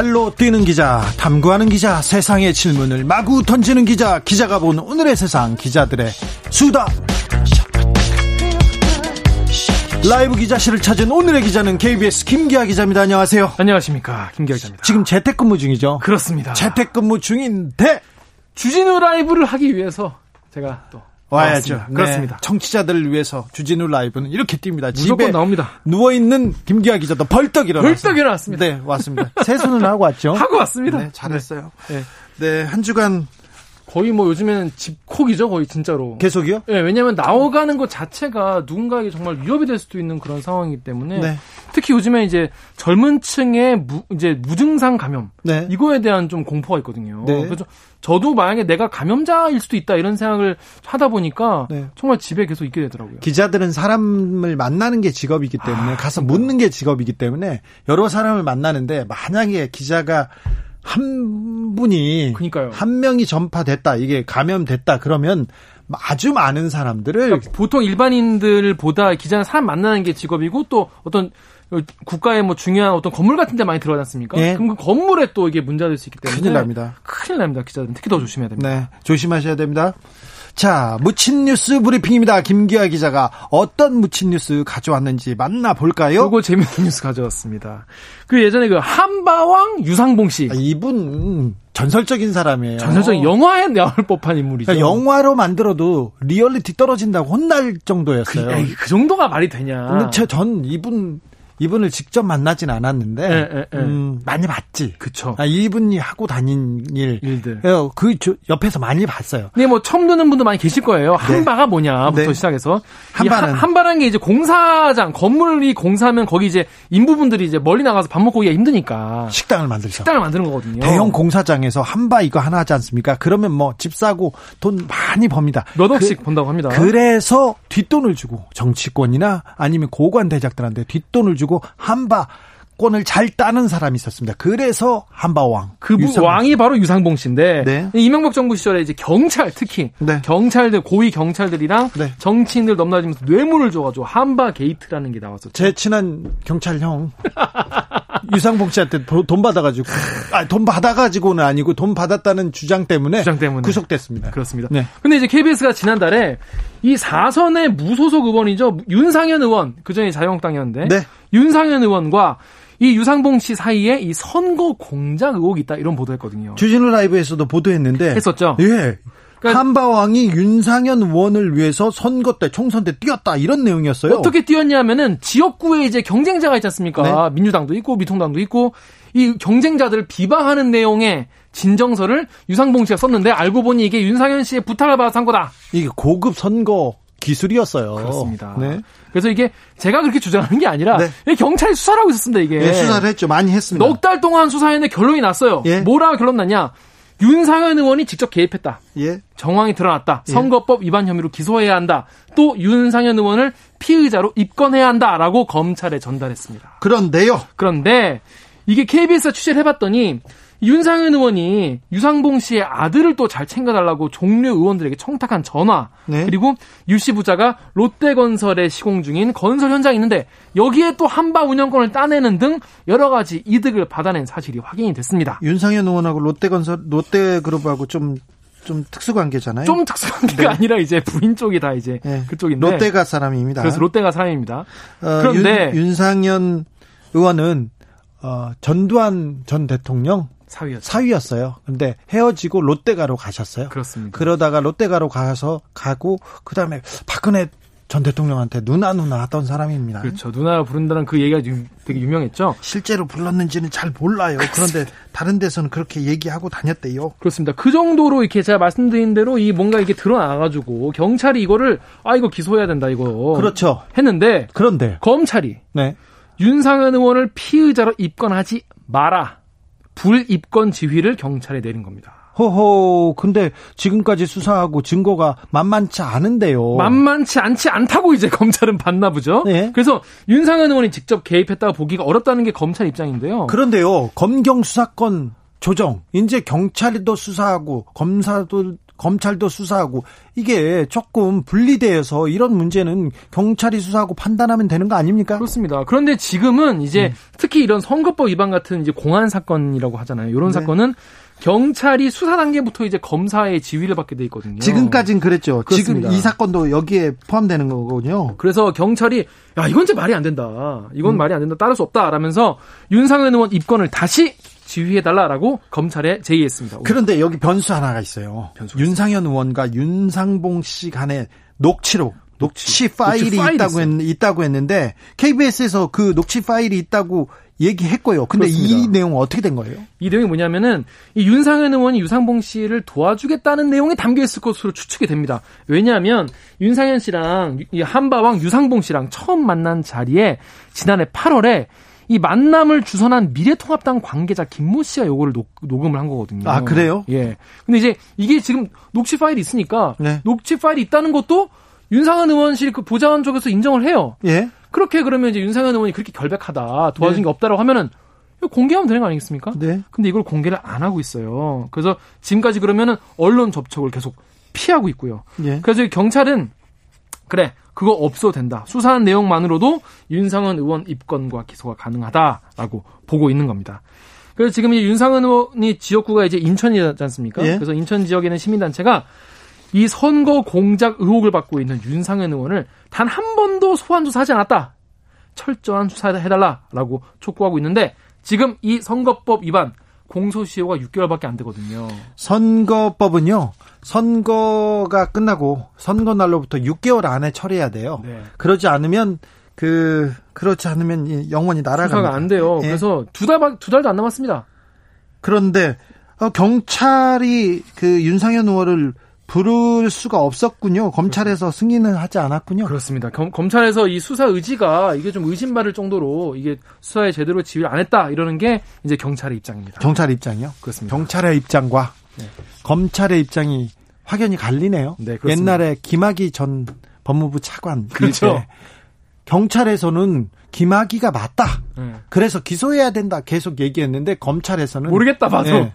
발로 뛰는 기자, 탐구하는 기자, 세상의 질문을 마구 던지는 기자, 기자가 보는 오늘의 세상, 기자들의 수다. 라이브 기자실을 찾은 오늘의 기자는 KBS 김기아 기자입니다. 안녕하세요. 안녕하십니까. 김기아 기자입니다. 지금 재택근무 중이죠? 그렇습니다. 재택근무 중인데 주진우 라이브를 하기 위해서 제가 또 와야죠. 네, 그렇습니다. 청취자들을 위해서 주진우 라이브는 이렇게 뜁니다. 무조건 나옵니다. 누워 있는 김기아 기자도 벌떡 일어났 벌떡 일어났습니다. 네, 왔습니다. 세수는 하고 왔죠. 하고 왔습니다. 네, 잘했어요. 네. 네, 한 주간 거의 뭐 요즘에는 집콕이죠, 거의 진짜로. 계속이요? 네, 왜냐하면 나오가는 것 자체가 누군가에게 정말 위협이 될 수도 있는 그런 상황이기 때문에 네. 특히 요즘에 이제 젊은 층의 무, 이제 무증상 감염 네. 이거에 대한 좀 공포가 있거든요. 네. 그래서 저도 만약에 내가 감염자일 수도 있다 이런 생각을 하다 보니까 네. 정말 집에 계속 있게 되더라고요. 기자들은 사람을 만나는 게 직업이기 때문에 아, 가서 묻는 게 직업이기 때문에 여러 사람을 만나는데 만약에 기자가 한 분이 그러니까요. 한 명이 전파됐다 이게 감염됐다 그러면 아주 많은 사람들을 그러니까 보통 일반인들보다 기자는 사람 만나는 게 직업이고 또 어떤 국가의 뭐 중요한 어떤 건물 같은 데 많이 들어가지 않습니까? 예. 그럼 그 건물에 또 이게 문제가 될 수 있기 때문에 큰일 납니다. 큰일 납니다. 기자들은 특히 더 조심해야 됩니다. 네, 조심하셔야 됩니다. 자, 묻힌 뉴스 브리핑입니다. 김기아 기자가 어떤 묻힌 뉴스 가져왔는지 만나볼까요? 요거 재밌는 뉴스 가져왔습니다. 그 예전에 그 함바왕 유상봉 씨. 아, 이분 전설적인 사람이에요. 전설적인 영화에 나올 법한 인물이죠. 그러니까 영화로 만들어도 리얼리티 떨어진다고 혼날 정도였어요. 그, 에이, 그 정도가 말이 되냐. 근데 저- 전 이분 이분을 직접 만나진 않았는데 예, 예, 예. 음, 많이 봤지. 그쵸. 아, 이분이 하고 다닌 일, 일들. 어, 그 저- 옆에서 많이 봤어요. 근데 뭐 처음 듣는 분도 많이 계실 거예요. 함바가 뭐냐부터 네. 시작해서 함바는- 함, 함바라는 게 이제 공사장 건물이 공사하면 거기 이제 인부분들이 이제 멀리 나가서 밥 먹고 오기가 힘드니까 식당을 만들죠. 식당을 만드는 거거든요. 대형 공사장에서 함바 이거 하나 하지 않습니까? 그러면 뭐 집 사고 돈 많이 법니다. 몇 억씩 그, 번다고 합니다. 그래서 뒷돈을 주고 정치권이나 아니면 고관 대작들한테 뒷돈을 주고 함바 권을 잘 따는 사람이 있었습니다. 그래서 함바왕. 그 유상봉 왕이 바로 유상봉 씨인데 네. 이명박 정부 시절에 이제 경찰 특히 네. 경찰들 고위 경찰들이랑 네. 정치인들 넘나들면서 뇌물을 줘가지고 함바 게이트라는 게 나왔었죠. 제 친한 경찰 형 유상봉 씨한테 도- 돈 받아가지고 아 돈 받아가지고는 아니고 돈 받았다는 주장 때문에 주장 때문에. 구속됐습니다. 그렇습니다. 네. 근데 이제 KBS가 지난달에 이 4선의 무소속 의원이죠. 윤상현 의원, 그 전에 자유한국당이었는데. 네. 윤상현 의원과 이 유상봉 씨 사이에 이 선거 공작 의혹이 있다. 이런 보도했거든요. 주진우 라이브에서도 보도했는데 했었죠. 예. 그러니까- 한바왕이 윤상현 의원을 위해서 선거 때 총선 때 뛰었다 이런 내용이었어요. 어떻게 뛰었냐면은 지역구에 이제 경쟁자가 있지 않습니까? 네. 민주당도 있고 미통당도 있고 이 경쟁자들을 비방하는 내용의 진정서를 유상봉 씨가 썼는데 알고 보니 이게 윤상현 씨의 부탁을 받아서 한 거다. 이게 고급 선거 기술이었어요. 그렇습니다. 네. 그래서 이게 제가 그렇게 주장하는 게 아니라 네. 경찰이 수사를 하고 있었습니다. 이게 예, 수사를 했죠. 많이 했습니다. 넉 달 동안 수사했는데 결론이 났어요. 예. 뭐라 결론 났냐? 윤상현 의원이 직접 개입했다. 예. 정황이 드러났다. 예. 선거법 위반 혐의로 기소해야 한다. 또 윤상현 의원을 피의자로 입건해야 한다라고 검찰에 전달했습니다. 그런데요. 그런데 이게 KBS가 취재를 해봤더니 윤상현 의원이 유상봉 씨의 아들을 또 잘 챙겨달라고 종료 의원들에게 청탁한 전화 네. 그리고 유 씨 부자가 롯데건설에 시공 중인 건설 현장이 있는데 여기에 또 한바 운영권을 따내는 등 여러 가지 이득을 받아낸 사실이 확인이 됐습니다. 윤상현 의원하고 롯데건설 롯데그룹하고 좀좀 특수 관계잖아요. 좀 특수한 게 아니라 이제 부인 쪽이 다 이제 예. 그쪽인데 롯데가 사람입니다. 그래서 롯데가 사람입니다. 어, 그런데 윤, 윤상현 의원은 어, 전두환 전 대통령 사위였죠. 사위였어요. 근데 헤어지고 롯데가로 가셨어요. 그렇습니다. 그러다가 롯데가로 가서 가고 그다음에 박근혜 전 대통령한테 누나 누나 하던 사람입니다. 그렇죠. 누나를 부른다는 그 얘기가 유- 되게 유명했죠. 실제로 불렀는지는 잘 몰라요. 그런데 다른 데서는 그렇게 얘기하고 다녔대요. 그렇습니다. 그 정도로 이렇게 제가 말씀드린 대로 이 뭔가 이렇게 드러나가지고 경찰이 이거를 아 이거 기소해야 된다 이거 그렇죠. 했는데 그런데 검찰이 네. 윤상현 의원을 피의자로 입건하지 마라 불입건 지휘를 경찰에 내린 겁니다. 호호, 근데 지금까지 수사하고 증거가 만만치 않은데요. 만만치 않지 않다고 이제 검찰은 봤나 보죠. 네. 그래서 윤상현 의원이 직접 개입했다고 보기가 어렵다는 게 검찰 입장인데요. 그런데요, 검경 수사권 조정, 이제 경찰도 수사하고 검사도 검찰도 수사하고 이게 조금 분리되어서 이런 문제는 경찰이 수사하고 판단하면 되는 거 아닙니까? 그렇습니다. 그런데 지금은 이제 음. 특히 이런 선거법 위반 같은 이제 공안 사건이라고 하잖아요. 이런 네. 사건은 경찰이 수사 단계부터 이제 검사의 지휘를 받게 돼 있거든요. 지금까지는 그랬죠. 그렇습니다. 지금 이 사건도 여기에 포함되는 거거든요. 그래서 경찰이 야 이건 제 말이 안 된다. 이건 음. 말이 안 된다. 따를 수 없다라면서 윤상현 의원 입건을 다시 지휘해달라라고 검찰에 제의했습니다. 그런데 여기 변수 하나가 있어요. 윤상현 의원과 윤상봉 씨 간의 녹취록 녹취, 파일이, 녹취 파일이 있다고, 했, 있다고 했는데 KBS에서 그 녹취 파일이 있다고 얘기했고요. 근데 그렇습니다. 이 내용은 어떻게 된 거예요? 이 내용이 뭐냐면은 이 윤상현 의원이 유상봉 씨를 도와주겠다는 내용이 담겨 있을 것으로 추측이 됩니다. 왜냐하면 윤상현 씨랑 이 한바왕 유상봉 씨랑 처음 만난 자리에 지난해 8월에 이 만남을 주선한 미래통합당 관계자 김모 씨가 요거를 녹, 음을 한 거거든요. 아 그래요? 예. 근데 이제 이게 지금 녹취 파일이 있으니까 네. 녹취 파일이 있다는 것도 윤상현 의원실 그 보좌관 쪽에서 인정을 해요. 예. 그렇게 그러면 이제 윤상현 의원이 그렇게 결백하다 도와준 네. 게 없다라고 하면은 공개하면 되는 거 아니겠습니까? 네. 근데 이걸 공개를 안 하고 있어요. 그래서 지금까지 그러면은 언론 접촉을 계속 피하고 있고요. 예. 그래서 경찰은 그래 그거 없어도 된다. 수사한 내용만으로도 윤상현 의원 입건과 기소가 가능하다라고 보고 있는 겁니다. 그래서 지금 이제 윤상현 의원이 지역구가 이제 인천이지 않습니까? 예. 그래서 인천 지역에는 시민단체가 이 선거 공작 의혹을 받고 있는 윤상현 의원을 단 한 번도 소환 조사하지 않았다. 철저한 수사해달라라고 촉구하고 있는데 지금 이 선거법 위반 공소시효가 6개월밖에 안 되거든요. 선거법은요. 선거가 끝나고 선거 날로부터 6개월 안에 처리해야 돼요. 네. 그러지 않으면 그 그렇지 않으면 영원히 날아갑니다. 수사가 안 돼요. 예. 그래서 두 달 두 달도 안 남았습니다. 그런데 어, 경찰이 그 윤상현 의원을 부를 수가 없었군요. 검찰에서 승인을 하지 않았군요. 그렇습니다. 검, 검찰에서 이 수사 의지가 이게 좀 의심받을 정도로 이게 수사에 제대로 지휘를 안 했다 이러는 게 이제 경찰의 입장입니다. 경찰 입장이요? 그렇습니다. 경찰의 입장과 네. 검찰의 입장이 확연히 갈리네요. 네, 옛날에 김학의 전 법무부 차관 그렇죠. 경찰에서는 김학의가 맞다. 네. 그래서 기소해야 된다 계속 얘기했는데 검찰에서는 모르겠다 봐도 네,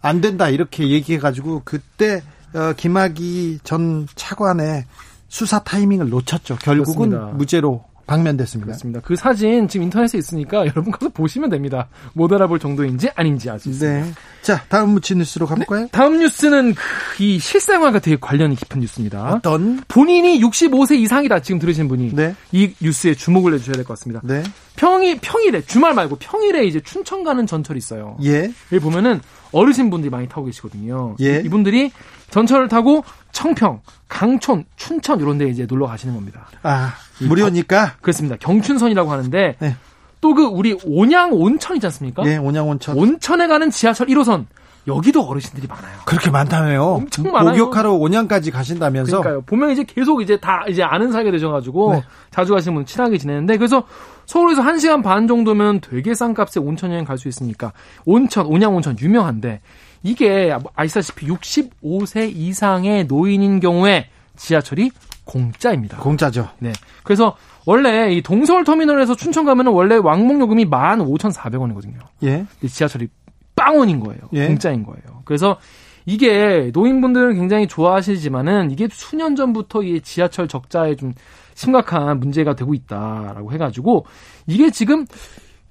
안 된다 이렇게 얘기해가지고 그때 어, 김학의 전 차관의 수사 타이밍을 놓쳤죠. 결국은 그렇습니다. 무죄로 방면됐습니다. 그렇습니다. 그 사진 지금 인터넷에 있으니까 여러분 가서 보시면 됩니다. 못 알아볼 정도인지 아닌지 알 수 있습니다. 네. 자, 다음 뉴스로 가볼까요? 네, 다음 뉴스는 그, 이 실생활과 되게 관련이 깊은 뉴스입니다. 어떤? 본인이 65세 이상이다 지금 들으신 분이 네. 이 뉴스에 주목을 해주셔야 될 것 같습니다. 네. 평일 평일에 주말 말고 평일에 이제 춘천 가는 전철이 있어요. 예. 여기 보면은 어르신 분들이 많이 타고 계시거든요. 예. 이분들이 전철을 타고 청평, 강촌, 춘천 이런 데 이제 놀러 가시는 겁니다. 아, 무료니까? 경, 그렇습니다. 경춘선이라고 하는데 네. 또그 우리 온양 온천 이지 않습니까? 예, 온양 온천. 온천에 가는 지하철 1호선 여기도 어르신들이 많아요. 그렇게 많다며요. 엄청 많아요. 목욕하러 온양까지 가신다면서. 그러니까요. 보면 이제 계속 이제 다 이제 아는 사이가 되셔가지고 네. 자주 가시는 분 친하게 지내는데 그래서 서울에서 1 시간 반 정도면 되게 싼 값에 온천 여행 갈 수 있으니까 온천, 온양 온천 유명한데 이게 아시다시피 65세 이상의 노인인 경우에 지하철이 공짜입니다. 공짜죠. 네. 그래서 원래 이 동서울 터미널에서 춘천 가면은 원래 왕복 요금이 15,400원이거든요. 예. 지하철이 빵원인 거예요. 예. 공짜인 거예요. 그래서 이게 노인분들은 굉장히 좋아하시지만은 이게 수년 전부터 이 지하철 적자에 좀 심각한 문제가 되고 있다라고 해가지고 이게 지금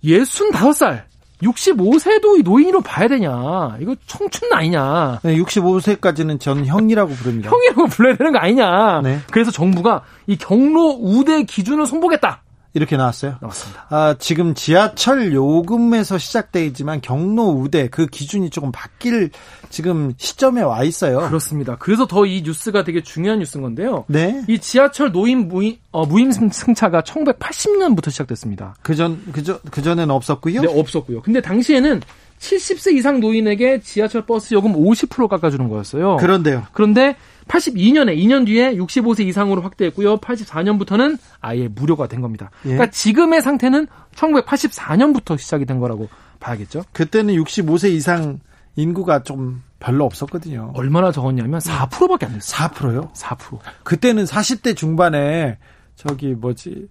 65살 65세도 노인으로 봐야 되냐? 이거 청춘 아니냐? 네, 65세까지는 전 형이라고 부릅니다. 형이라고 불러야 되는 거 아니냐? 네. 그래서 정부가 이 경로 우대 기준을 손보겠다. 이렇게 나왔어요. 나왔습니다. 아, 지금 지하철 요금에서 시작돼 있지만 경로 우대 그 기준이 조금 바뀔 지금 시점에 와 있어요. 그렇습니다. 그래서 더 이 뉴스가 되게 중요한 뉴스인 건데요. 네. 이 지하철 노임 무임, 어, 무임 승차가 1980년부터 시작됐습니다. 그전 그전 그전에는 없었고요. 네, 없었고요. 근데 당시에는 70세 이상 노인에게 지하철 버스 요금 50% 깎아주는 거였어요. 그런데요. 그런데 82년에 2년 뒤에 65세 이상으로 확대했고요. 84년부터는 아예 무료가 된 겁니다. 예. 그러니까 지금의 상태는 1984년부터 시작이 된 거라고 봐야겠죠. 그때는 65세 이상 인구가 좀 별로 없었거든요. 얼마나 적었냐면 4%밖에 안 됐어요. 4%요? 4%. 그때는 40대 중반에 저기 뭐지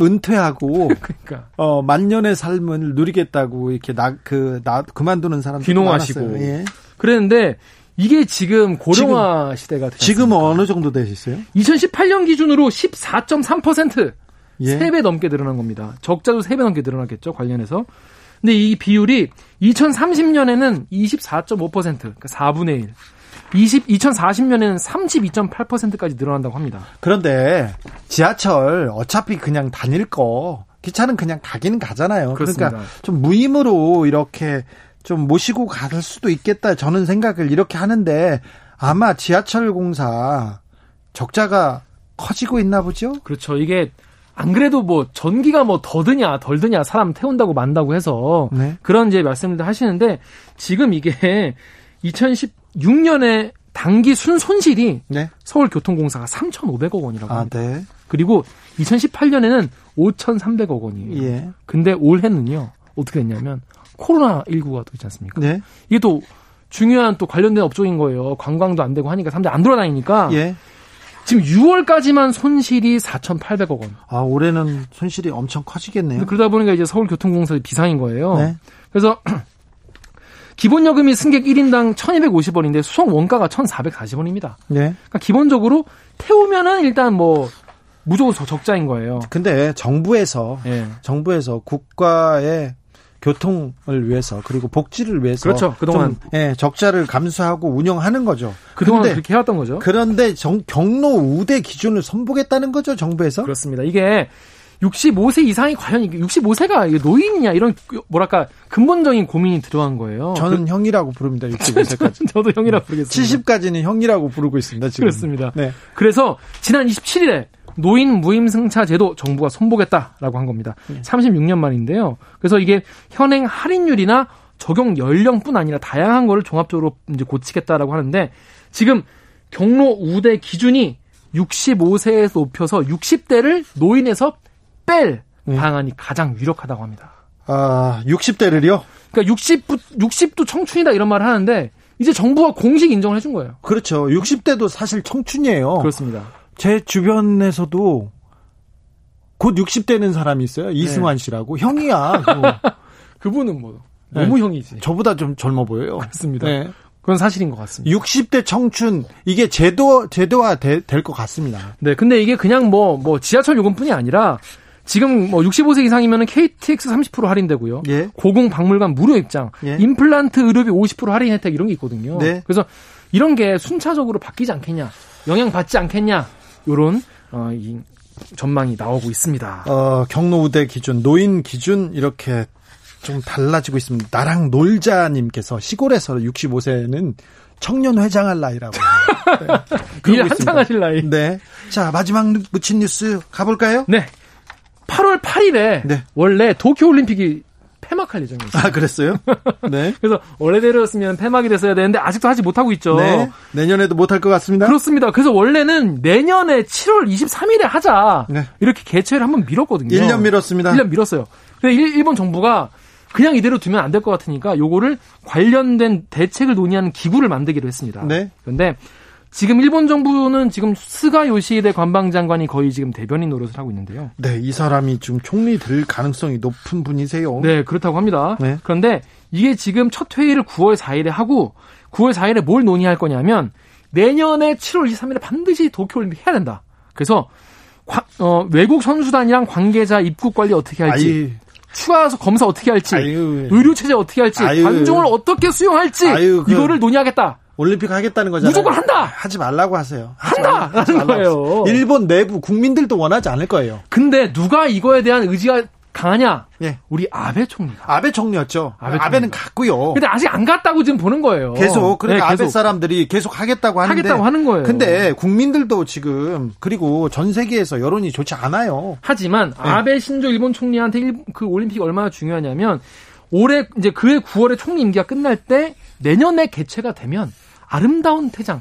은퇴하고 그러니까 어 만년의 삶을 누리겠다고 이렇게 나 그나 그만두는 사람들 귀농하시고 예. 그랬는데 이게 지금 고령화 지금, 시대가 됐습니다. 지금 어느 정도 되셨어요? 2018년 기준으로 14.3% 예. 3배 넘게 늘어난 겁니다. 적자도 3배 넘게 늘어났겠죠, 관련해서. 근데 이 비율이 2030년에는 24.5%, 그러니까 4분의 1. 20, 2040년에는 32.8%까지 늘어난다고 합니다. 그런데 지하철 어차피 그냥 다닐 거 기차는 그냥 가기는 가잖아요. 그러니까 그렇습니다. 그러니까 좀 무임으로 이렇게 좀 모시고 갈 수도 있겠다. 저는 생각을 이렇게 하는데 아마 지하철 공사 적자가 커지고 있나 보죠? 그렇죠. 이게 안 그래도 뭐 전기가 뭐 더 드냐 덜 드냐 사람 태운다고 만다고 해서 네. 그런 이제 말씀들 하시는데 지금 이게 2016년에 단기 순 손실이 네. 서울교통공사가 3,500억 원이라고 합니다. 아, 네. 그리고 2018년에는 5,300억 원이에요. 예. 근데 올해는요. 어떻게 됐냐면 코로나 19가 또 있지 않습니까? 네. 이게 또 중요한 또 관련된 업종인 거예요. 관광도 안 되고 하니까 사람들이 안 돌아다니니까 예. 지금 6월까지만 손실이 4,800억 원. 아, 올해는 손실이 엄청 커지겠네요. 그러다 보니까 이제 서울교통공사 비상인 거예요. 네. 그래서 기본 요금이 승객 1인당 1,250원인데 수송 원가가 1,440원입니다. 네. 그러니까 기본적으로 태우면은 일단 뭐 무조건 적자인 거예요. 근데 정부에서 네. 정부에서 국가의 교통을 위해서 그리고 복지를 위해서 그렇죠. 그동안 좀, 예, 적자를 감수하고 운영하는 거죠. 그동안 그렇게 해왔던 거죠. 그런데 정, 경로 우대 기준을 선보겠다는 거죠, 정부에서? 그렇습니다. 이게 65세 이상이 과연 65세가 노인이냐 이런 뭐랄까 근본적인 고민이 들어간 거예요. 저는 그, 형이라고 부릅니다. 65세까지. 저도 형이라고 부르겠습니다. 70까지는 형이라고 부르고 있습니다. 지금. 그렇습니다. 네. 그래서 지난 27일에 노인 무임 승차 제도 정부가 선보겠다라고 한 겁니다. 네. 36년 만인데요. 그래서 이게 현행 할인율이나 적용 연령뿐 아니라 다양한 거를 종합적으로 이제 고치겠다라고 하는데 지금 경로 우대 기준이 65세에서 높여서 60대를 노인에서 뺄 네. 방안이 가장 유력하다고 합니다. 아, 60대를요? 그러니까 60, 60도 청춘이다 이런 말을 하는데 이제 정부가 공식 인정을 해준 거예요. 그렇죠. 60대도 사실 청춘이에요. 그렇습니다. 제 주변에서도 곧 60대 는 사람이 있어요. 이승환 네. 씨라고. 형이야. 그분은 뭐 너무 네. 형이지. 저보다 좀 젊어 보여요. 그렇습니다. 네. 그건 사실인 것 같습니다. 60대 청춘 이게 제도 제도화 될 것 같습니다. 네, 근데 이게 그냥 뭐뭐 뭐 지하철 요금뿐이 아니라 지금 뭐 65세 이상이면 KTX 30% 할인되고요. 예. 고궁 박물관 무료 입장, 예. 임플란트 의료비 50% 할인 혜택 이런 게 있거든요. 네. 그래서 이런 게 순차적으로 바뀌지 않겠냐, 영향 받지 않겠냐, 요런 어, 이 전망이 나오고 있습니다. 어, 경로우대 기준, 노인 기준 이렇게 좀 달라지고 있습니다. 나랑 놀자님께서 시골에서 65세는 청년 회장할 나이라고. 네. 일 한창 하실 나이. 네. 자, 마지막 묻힌 뉴스 가볼까요? 네. 8월 8일에 네. 원래 도쿄 올림픽이 폐막할 예정이에요. 아, 그랬어요? 네. 그래서 원래대로였으면 폐막이 됐어야 되는데 아직도 하지 못하고 있죠. 네. 내년에도 못할 것 같습니다. 그렇습니다. 그래서 원래는 내년에 7월 23일에 하자. 네. 이렇게 개최를 한번 미뤘거든요. 1년 미뤘습니다. 1년 미뤘어요. 근데 일 본 정부가 그냥 이대로 두면 안 될 것 같으니까 요거를 관련된 대책을 논의하는 기구를 만들기로 했습니다. 네. 그런데 지금 일본 정부는 지금 스가 요시히데 관방장관이 거의 지금 대변인 노릇을 하고 있는데요. 네, 이 사람이 좀 총리 될 가능성이 높은 분이세요. 네, 그렇다고 합니다. 네. 그런데 이게 지금 첫 회의를 9월 4일에 하고 9월 4일에 뭘 논의할 거냐면 내년에 7월 23일에 반드시 도쿄올림픽 해야 된다. 그래서 과, 어, 외국 선수단이랑 관계자 입국 관리 어떻게 할지, 아이. 추가 검사 어떻게 할지, 아유. 의료 체제 어떻게 할지, 아유. 관중을 어떻게 수용할지 아유, 그... 이거를 논의하겠다. 올림픽 하겠다는 거잖아요. 무조건 한다. 하지 말라고 하세요. 한다. 하는 거예요. 일본 내부 국민들도 원하지 않을 거예요. 근데 누가 이거에 대한 의지가 강하냐? 예. 우리 아베 총리가. 아베 총리였죠. 아베 아베는 갔고요. 근데 아직 안 갔다고 지금 보는 거예요. 계속 그러니까 네, 계속. 아베 사람들이 계속 하겠다고 하는데 하겠다고 하는 거예요. 근데 국민들도 지금 그리고 전 세계에서 여론이 좋지 않아요. 하지만 네. 아베 신조 일본 총리한테 일, 그 올림픽이 얼마나 중요하냐면 올해 이제 그해 9월에 총리 임기가 끝날 때 내년에 개최가 되면 아름다운 퇴장.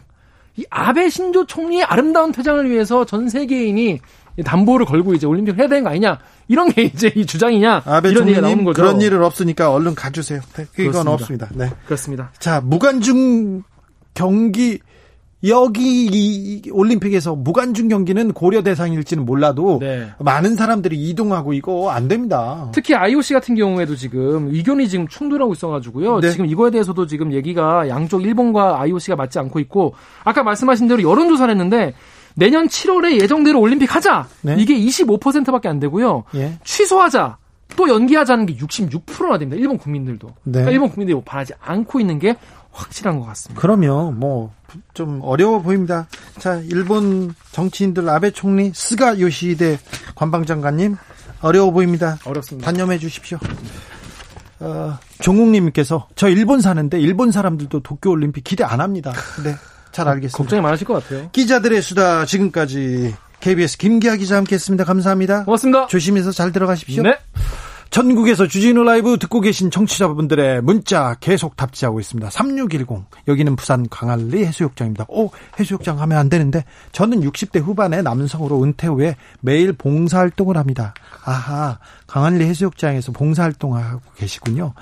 이 아베 신조 총리의 아름다운 퇴장을 위해서 전 세계인이 담보를 걸고 이제 올림픽 해야 되는 거 아니냐 이런 게 이제 이 주장이냐 아베 이런 얘기가 나오는 거죠. 그런 일은 없으니까 얼른 가주세요. 네, 그건 그렇습니다. 없습니다. 네. 그렇습니다. 자 무관중 경기 여기 이 올림픽에서 무관중 경기는 고려 대상일지는 몰라도 네. 많은 사람들이 이동하고 이거 안 됩니다. 특히 IOC 같은 경우에도 지금 의견이 지금 충돌하고 있어가지고요. 네. 지금 이거에 대해서도 지금 얘기가 양쪽 일본과 IOC가 맞지 않고 있고 아까 말씀하신 대로 여론조사를 했는데 내년 7월에 예정대로 올림픽 하자 네. 이게 25%밖에 안 되고요. 예. 취소하자 또 연기하자는 게 66%나 됩니다. 일본 국민들도. 네. 그러니까 일본 국민들이 뭐 바라지 않고 있는 게 확실한 것 같습니다. 그러면 뭐 좀 어려워 보입니다. 자, 일본 정치인들 아베 총리 스가 요시히데 관방장관님 어려워 보입니다. 어렵습니다. 단념해 주십시오. 어, 종국님께서 저 일본 사는데 일본 사람들도 도쿄 올림픽 기대 안 합니다. 네, 잘 알겠습니다. 걱정이 많으실 것 같아요. 기자들의 수다 지금까지 KBS 김기아 기자 함께했습니다. 감사합니다. 고맙습니다. 조심해서 잘 들어가십시오. 네. 전국에서 주진우 라이브 듣고 계신 청취자분들의 문자 계속 답지하고 있습니다. 3610. 여기는 부산 광안리 해수욕장입니다. 오, 해수욕장 가면 안 되는데 저는 60대 후반의 남성으로 은퇴 후에 매일 봉사활동을 합니다. 아하, 광안리 해수욕장에서 봉사활동하고 계시군요.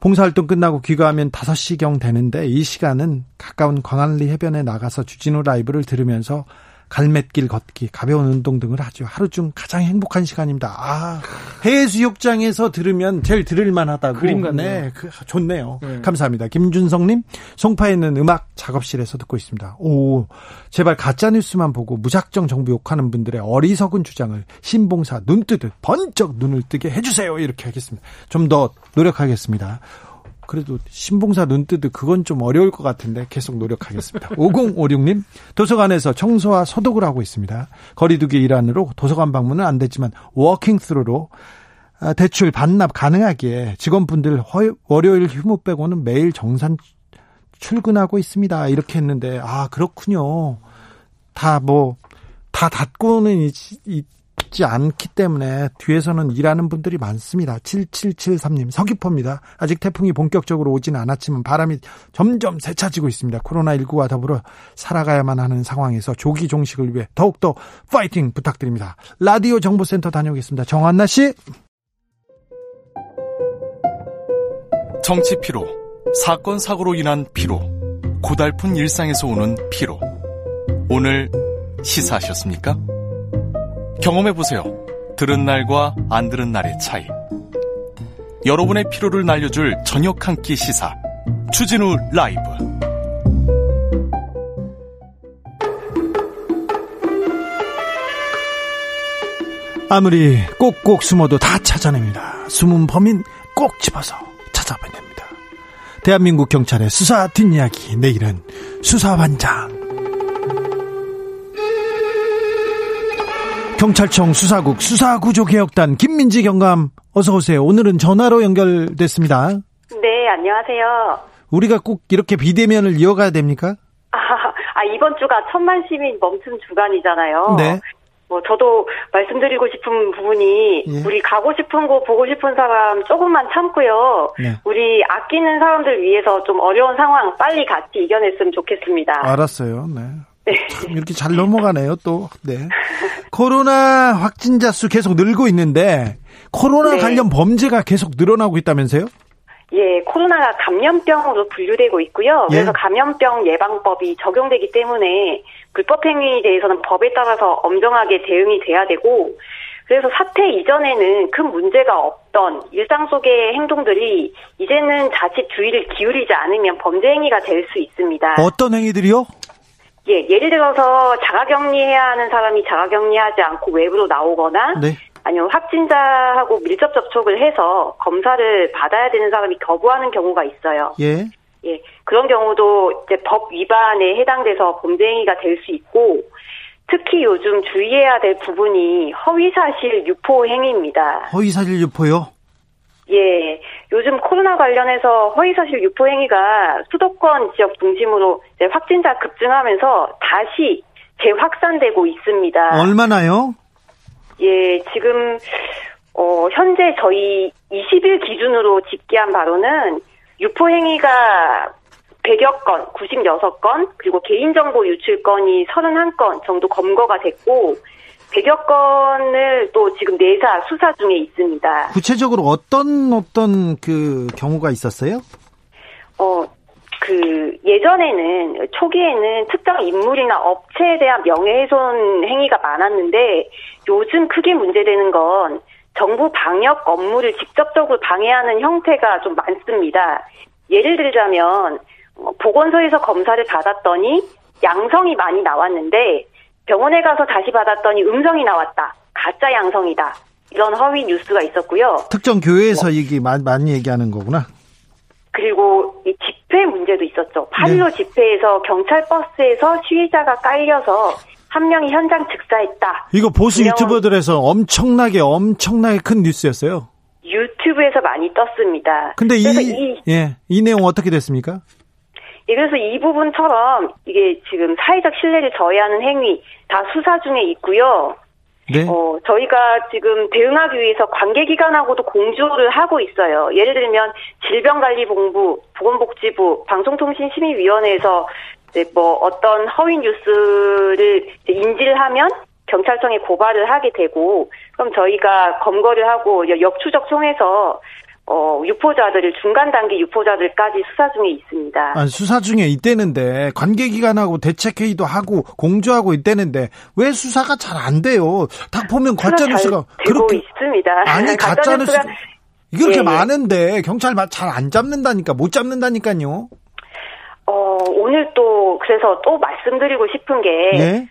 봉사활동 끝나고 귀가하면 5시경 되는데 이 시간은 가까운 광안리 해변에 나가서 주진우 라이브를 들으면서 갈매길 걷기, 가벼운 운동 등을 하죠. 하루 중 가장 행복한 시간입니다. 아, 해수욕장에서 들으면 제일 들을만 하다고. 그림 같네요. 네, 그, 좋네요. 네. 감사합니다. 김준성님, 송파에 있는 음악 작업실에서 듣고 있습니다. 오, 제발 가짜뉴스만 보고 무작정 정부 욕하는 분들의 어리석은 주장을 신봉사 눈 뜨듯 번쩍 눈을 뜨게 해주세요. 이렇게 하겠습니다. 좀 더 노력하겠습니다. 그래도 신봉사 눈 뜨듯 그건 좀 어려울 것 같은데 계속 노력하겠습니다. 5056님 도서관에서 청소와 소독을 하고 있습니다. 거리두기 일환으로 도서관 방문은 안 됐지만 워킹 스루로 아, 대출 반납 가능하기에 직원분들 허- 월요일 휴무 빼고는 매일 정상 출근하고 있습니다. 이렇게 했는데 아 그렇군요. 다 뭐다 닫고는 있- 있지 않기 때문에 뒤에서는 일하는 분들이 많습니다. 7773님 서귀포입니다. 아직 태풍이 본격적으로 오지는 않았지만 바람이 점점 세차지고 있습니다. 코로나19와 더불어 살아가야만 하는 상황에서 조기 종식을 위해 더욱더 파이팅 부탁드립니다. 라디오 정보센터 다녀오겠습니다. 정한나 씨. 정치 피로, 사건 사고로 인한 피로, 고달픈 일상에서 오는 피로. 오늘 시사하셨습니까? 경험해 보세요. 들은 날과 안 들은 날의 차이. 여러분의 피로를 날려줄 저녁 한 끼 시사. 추진우 라이브. 아무리 꼭꼭 숨어도 다 찾아냅니다. 숨은 범인 꼭 집어서 찾아내냅니다. 대한민국 경찰의 수사 뒷이야기 내일은 수사반장 경찰청 수사국 수사구조개혁단 김민지 경감 어서 오세요. 오늘은 전화로 연결됐습니다. 네, 안녕하세요. 우리가 꼭 이렇게 비대면을 이어가야 됩니까? 아, 아, 이번 주가 천만 시민 멈춤 주간이잖아요. 네. 뭐 저도 말씀드리고 싶은 부분이 예. 우리 가고 싶은 곳 보고 싶은 사람 조금만 참고요. 네. 우리 아끼는 사람들 위해서 좀 어려운 상황 빨리 같이 이겨냈으면 좋겠습니다. 알았어요. 네. 참 이렇게 잘 넘어가네요, 또. 네. 코로나 확진자 수 계속 늘고 있는데 코로나 네. 관련 범죄가 계속 늘어나고 있다면서요? 예, 코로나가 감염병으로 분류되고 있고요. 예. 그래서 감염병 예방법이 적용되기 때문에 불법 행위에 대해서는 법에 따라서 엄정하게 대응이 돼야 되고 그래서 사태 이전에는 큰 문제가 없던 일상 속의 행동들이 이제는 자칫 주의를 기울이지 않으면 범죄 행위가 될 수 있습니다. 어떤 행위들이요? 예, 예를 들어서 자가격리해야 하는 사람이 자가격리하지 않고 외부로 나오거나 네. 아니면 확진자하고 밀접 접촉을 해서 검사를 받아야 되는 사람이 거부하는 경우가 있어요. 예. 예, 그런 경우도 이제 법 위반에 해당돼서 범죄 행위가 될 수 있고 특히 요즘 주의해야 될 부분이 허위사실 유포 행위입니다. 허위사실 유포요? 예, 요즘 코로나 관련해서 허위사실 유포 행위가 수도권 지역 중심으로 확진자 급증하면서 다시 재확산되고 있습니다. 얼마나요? 예, 지금 어 현재 저희 20일 기준으로 집계한 바로는 유포 행위가 100여 건, 96건, 그리고 개인정보 유출 건이 31건 정도 검거가 됐고 100여 건을 또 지금 내사 수사 중에 있습니다. 구체적으로 어떤 어떤 그 경우가 있었어요? 어, 그 예전에는 초기에는 특정 인물이나 업체에 대한 명예훼손 행위가 많았는데 요즘 크게 문제되는 건 정부 방역 업무를 직접적으로 방해하는 형태가 좀 많습니다. 예를 들자면 어, 보건소에서 검사를 받았더니 양성이 많이 나왔는데 병원에 가서 다시 받았더니 음성이 나왔다. 가짜 양성이다. 이런 허위 뉴스가 있었고요. 특정 교회에서 얘기 많이 얘기하는 거구나. 그리고 이 집회 문제도 있었죠. 8.15 네. 집회에서 경찰 버스에서 시위자가 깔려서 한 명이 현장 즉사했다. 이거 보수 유튜버들에서 엄청나게 엄청나게 큰 뉴스였어요. 유튜브에서 많이 떴습니다. 근데 이, 이, 예, 이 내용 어떻게 됐습니까? 예, 그래서 이 부분처럼 이게 지금 사회적 신뢰를 저해하는 행위 다 수사 중에 있고요. 네. 어, 저희가 지금 대응하기 위해서 관계기관하고도 공조를 하고 있어요. 예를 들면 질병관리본부, 보건복지부, 방송통신심의위원회에서 이제 뭐 어떤 허위 뉴스를 인지를 하면 경찰청에 고발을 하게 되고 그럼 저희가 검거를 하고 역추적 통해서 어, 유포자들을 중간 단계 유포자들까지 수사 중에 있습니다. 아니, 수사 중에 있대는데 관계기관하고 대책회의도 하고 공조하고 있대는데 왜 수사가 잘 안 돼요? 딱 보면 가짜 뉴스가 그렇게 있습니다. 아니 가짜 뉴스 이렇게 예, 예. 많은데 경찰 잘 안 잡는다니까 못 잡는다니까요. 어 오늘 또 그래서 또 말씀드리고 싶은 게또 네?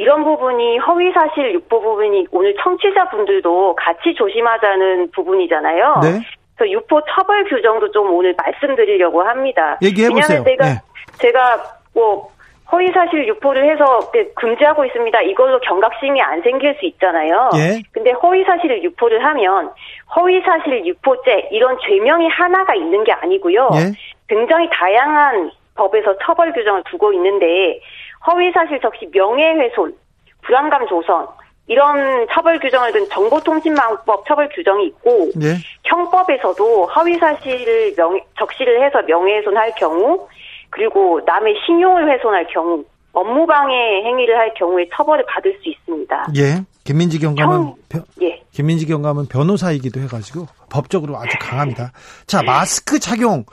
이런 부분이 허위사실 유포 부분이 오늘 청취자분들도 같이 조심하자는 부분이잖아요. 네. 그래서 유포 처벌 규정도 좀 오늘 말씀드리려고 합니다. 얘기해보세요. 왜냐하면 제가, 네. 제가 뭐 허위사실 유포를 해서 금지하고 있습니다. 이걸로 경각심이 안 생길 수 있잖아요. 예. 근데 허위사실을 유포를 하면 허위사실 유포죄 이런 죄명이 하나가 있는 게 아니고요. 예. 굉장히 다양한 법에서 처벌 규정을 두고 있는데 허위사실 적시 명예훼손, 불안감 조성 이런 처벌 규정을 둔 정보통신망법 처벌 규정이 있고 네. 형법에서도 허위사실을 명, 적시를 해서 명예훼손할 경우 그리고 남의 신용을 훼손할 경우 업무방해 행위를 할 경우에 처벌을 받을 수 있습니다. 예. 김민지 경감은 형, 예. 김민지 경감은 변호사이기도 해가지고 법적으로 아주 강합니다. 자 마스크 착용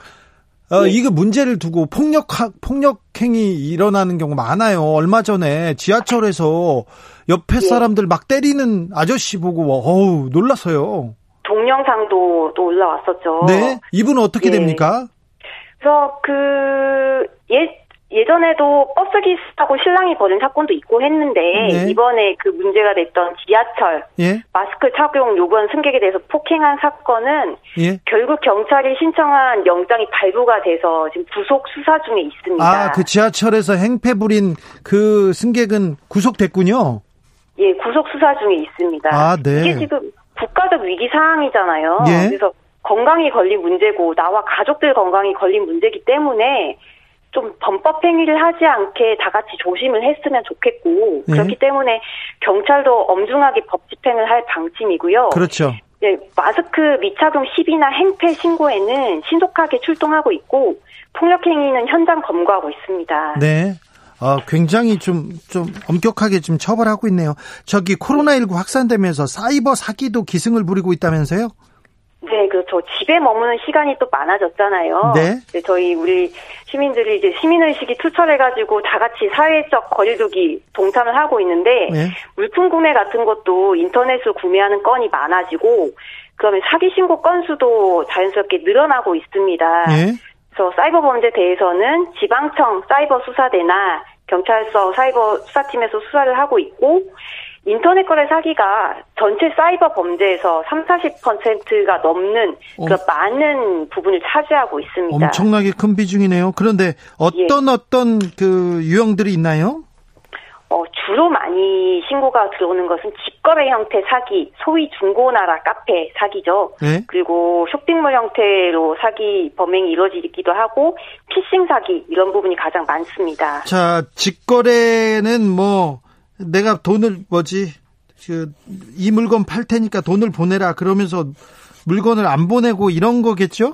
어, 네. 이거 문제를 두고 폭력 폭력 행위 일어나는 경우 많아요. 얼마 전에 지하철에서 옆에 네. 사람들 막 때리는 아저씨 보고 어우 놀랐어요. 동영상도 또 올라왔었죠. 네, 이분은 어떻게 네. 됩니까? 그래서 그옛 예전에도 버스 기사하고 신랑이 벌인 사건도 있고 했는데 네. 이번에 그 문제가 됐던 지하철 예? 마스크 착용 요구한 승객에 대해서 폭행한 사건은 예? 결국 경찰이 신청한 영장이 발부가 돼서 지금 구속 수사 중에 있습니다. 아, 그 지하철에서 행패 부린 그 승객은 구속됐군요. 예, 구속 수사 중에 있습니다. 아, 네. 이게 지금 국가적 위기 상황이잖아요. 예? 그래서 건강이 걸린 문제고 나와 가족들 건강이 걸린 문제이기 때문에 좀 범법 행위를 하지 않게 다 같이 조심을 했으면 좋겠고 네. 그렇기 때문에 경찰도 엄중하게 법 집행을 할 방침이고요. 그렇죠. 네, 마스크 미착용 시비나 행패 신고에는 신속하게 출동하고 있고 폭력 행위는 현장 검거하고 있습니다. 네. 어, 굉장히 좀, 좀 엄격하게 좀 처벌하고 있네요. 저기 코로나19 확산되면서 사이버 사기도 기승을 부리고 있다면서요? 네, 그렇죠. 집에 머무는 시간이 또 많아졌잖아요. 네. 네 저희 우리 시민들이 이제 시민의식이 투철해가지고 다 같이 사회적 거리두기 동참을 하고 있는데 네. 물품 구매 같은 것도 인터넷으로 구매하는 건이 많아지고 그러면 사기 신고 건수도 자연스럽게 늘어나고 있습니다. 네. 그래서 사이버 범죄 대해서는 지방청 사이버 수사대나 경찰서 사이버 수사팀에서 수사를 하고 있고 인터넷 거래 사기가 전체 사이버 범죄에서 3, 40%가 넘는 어. 그 많은 부분을 차지하고 있습니다. 엄청나게 큰 비중이네요. 그런데 어떤 예. 어떤 그 유형들이 있나요? 어, 주로 많이 신고가 들어오는 것은 직거래 형태 사기, 소위 중고나라 카페 사기죠. 네? 그리고 쇼핑몰 형태로 사기 범행이 이루어지기도 하고 피싱 사기 이런 부분이 가장 많습니다. 자, 직거래는 뭐 내가 돈을 뭐지 그 이 물건 팔 테니까 돈을 보내라 그러면서 물건을 안 보내고 이런 거겠죠?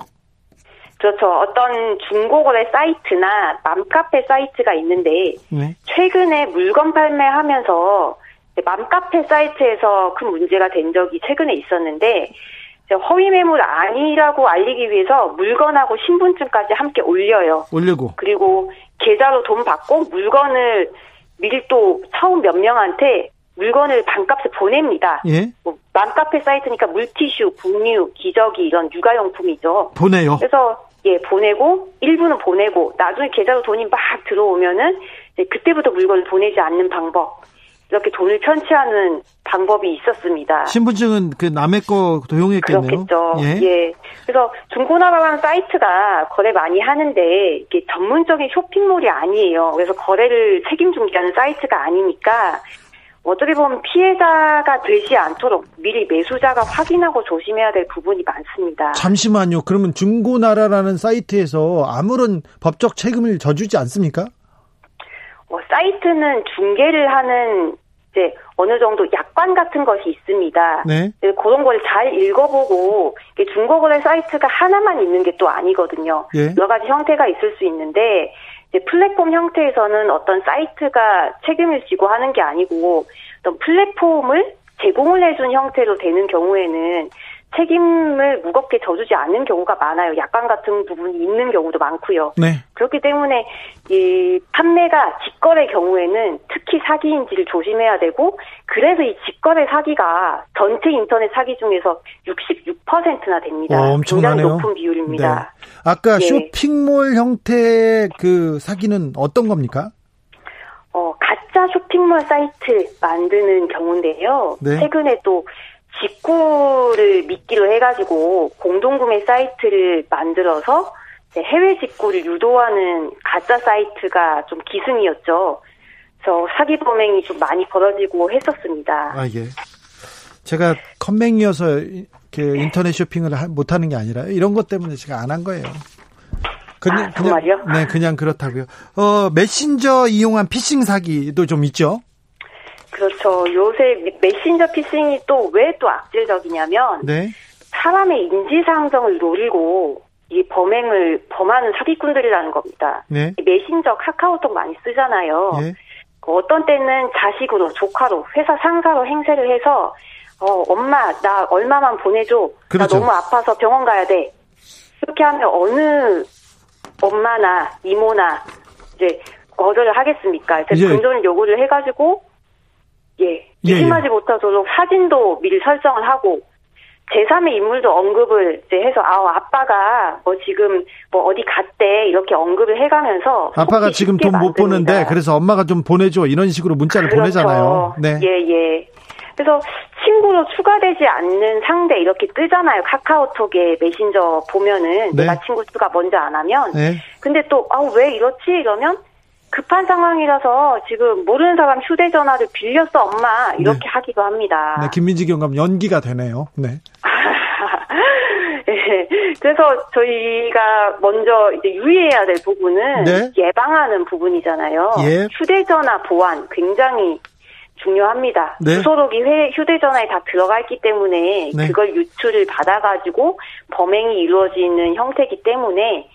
그렇죠. 어떤 중고거래 사이트나 맘카페 사이트가 있는데 네. 최근에 물건 판매하면서 맘카페 사이트에서 큰 문제가 된 적이 최근에 있었는데 허위 매물 아니라고 알리기 위해서 물건하고 신분증까지 함께 올려요. 올리고 그리고 계좌로 돈 받고 물건을 또 처음 몇 명한테 물건을 반값에 보냅니다. 예. 뭐 맘카페 사이트니까 물티슈, 분유, 기저귀 이런 육아용품이죠. 보내요. 그래서 예 보내고 일부는 보내고 나중에 계좌로 돈이 막 들어오면은 그때부터 물건을 보내지 않는 방법 이렇게 돈을 편취하는 방법이 있었습니다. 신분증은 그 남의 거 도용했겠네요. 그렇겠죠. 예. 예. 그래서 중고나라라는 사이트가 거래 많이 하는데 이게 전문적인 쇼핑몰이 아니에요. 그래서 거래를 책임 중개하는 사이트가 아니니까 어떻게 보면 피해자가 되지 않도록 미리 매수자가 확인하고 조심해야 될 부분이 많습니다. 잠시만요. 그러면 중고나라라는 사이트에서 아무런 법적 책임을 져주지 않습니까? 어, 사이트는 중개를 하는 이제 어느 정도 약관 같은 것이 있습니다. 네. 그런 걸 잘 읽어보고 중고거래 사이트가 하나만 있는 게 또 아니거든요. 예. 여러 가지 형태가 있을 수 있는데 플랫폼 형태에서는 어떤 사이트가 책임을 지고 하는 게 아니고 어떤 플랫폼을 제공을 해준 형태로 되는 경우에는 책임을 무겁게 져주지 않는 경우가 많아요. 약관 같은 부분이 있는 경우도 많고요. 네. 그렇기 때문에 이 판매가 직거래 경우에는 특히 사기인지를 조심해야 되고 그래서 이 직거래 사기가 전체 인터넷 사기 중에서 66%나 됩니다. 어, 엄청나네요. 굉장히 높은 비율입니다. 네. 아까 네. 쇼핑몰 형태의 그 사기는 어떤 겁니까? 어, 가짜 쇼핑몰 사이트 만드는 경우인데요. 네. 최근에 또 직구를 미끼로 해가지고 공동구매 사이트를 만들어서 해외 직구를 유도하는 가짜 사이트가 좀 기승이었죠. 그래서 사기 범행이 좀 많이 벌어지고 했었습니다. 아, 예. 제가 컴맹이어서 이렇게 인터넷 쇼핑을 하- 못하는 게 아니라 이런 것 때문에 제가 안 한 거예요. 그냥, 아, 정말요? 그냥, 네, 그냥 그렇다고요. 어, 메신저 이용한 피싱 사기도 좀 있죠? 그렇죠. 요새 메신저 피싱이 또왜또 악질적이냐면 네. 사람의 인지상정을 노리고 이 범행을 범하는 사기꾼들이라는 겁니다. 네. 이 메신저 카카오톡 많이 쓰잖아요. 예. 그 어떤 때는 자식으로 조카로 회사 상사로 행세를 해서 어 엄마 나 얼마만 보내줘 그렇죠. 나 너무 아파서 병원 가야 돼 이렇게 하면 어느 엄마나 이모나 이제 거절을 하겠습니까? 그래서 예. 금전 요구를 해가지고 예 예, 의심하지 못하도록 사진도 미리 설정을 하고 제3의 인물도 언급을 이제 해서 아 아빠가 뭐 지금 뭐 어디 갔대 이렇게 언급을 해가면서 아빠가 지금 쉽게 돈못 보는데. 그래서 엄마가 좀 보내줘 이런 식으로 문자를 그렇죠. 보내잖아요. 네. 예, 예. 그래서 친구로 추가되지 않는 상대 이렇게 뜨잖아요. 카카오톡에 메신저 보면은 네. 내가 친구 추가 먼저 안 하면. 네. 근데 또, 아, 왜 이렇지? 이러면 급한 상황이라서 지금 모르는 사람 휴대전화를 빌렸어, 엄마. 이렇게 하기도 합니다. 네, 김민지 경감 연기가 되네요. 네. 예. 그래서 저희가 먼저 이제 유의해야 될 부분은 네. 예방하는 부분이잖아요. 예. 휴대전화 보안 굉장히 중요합니다. 네. 주소록이 회- 휴대전화에 다 들어가 있기 때문에 네. 그걸 유출을 받아가지고 범행이 이루어지는 형태이기 때문에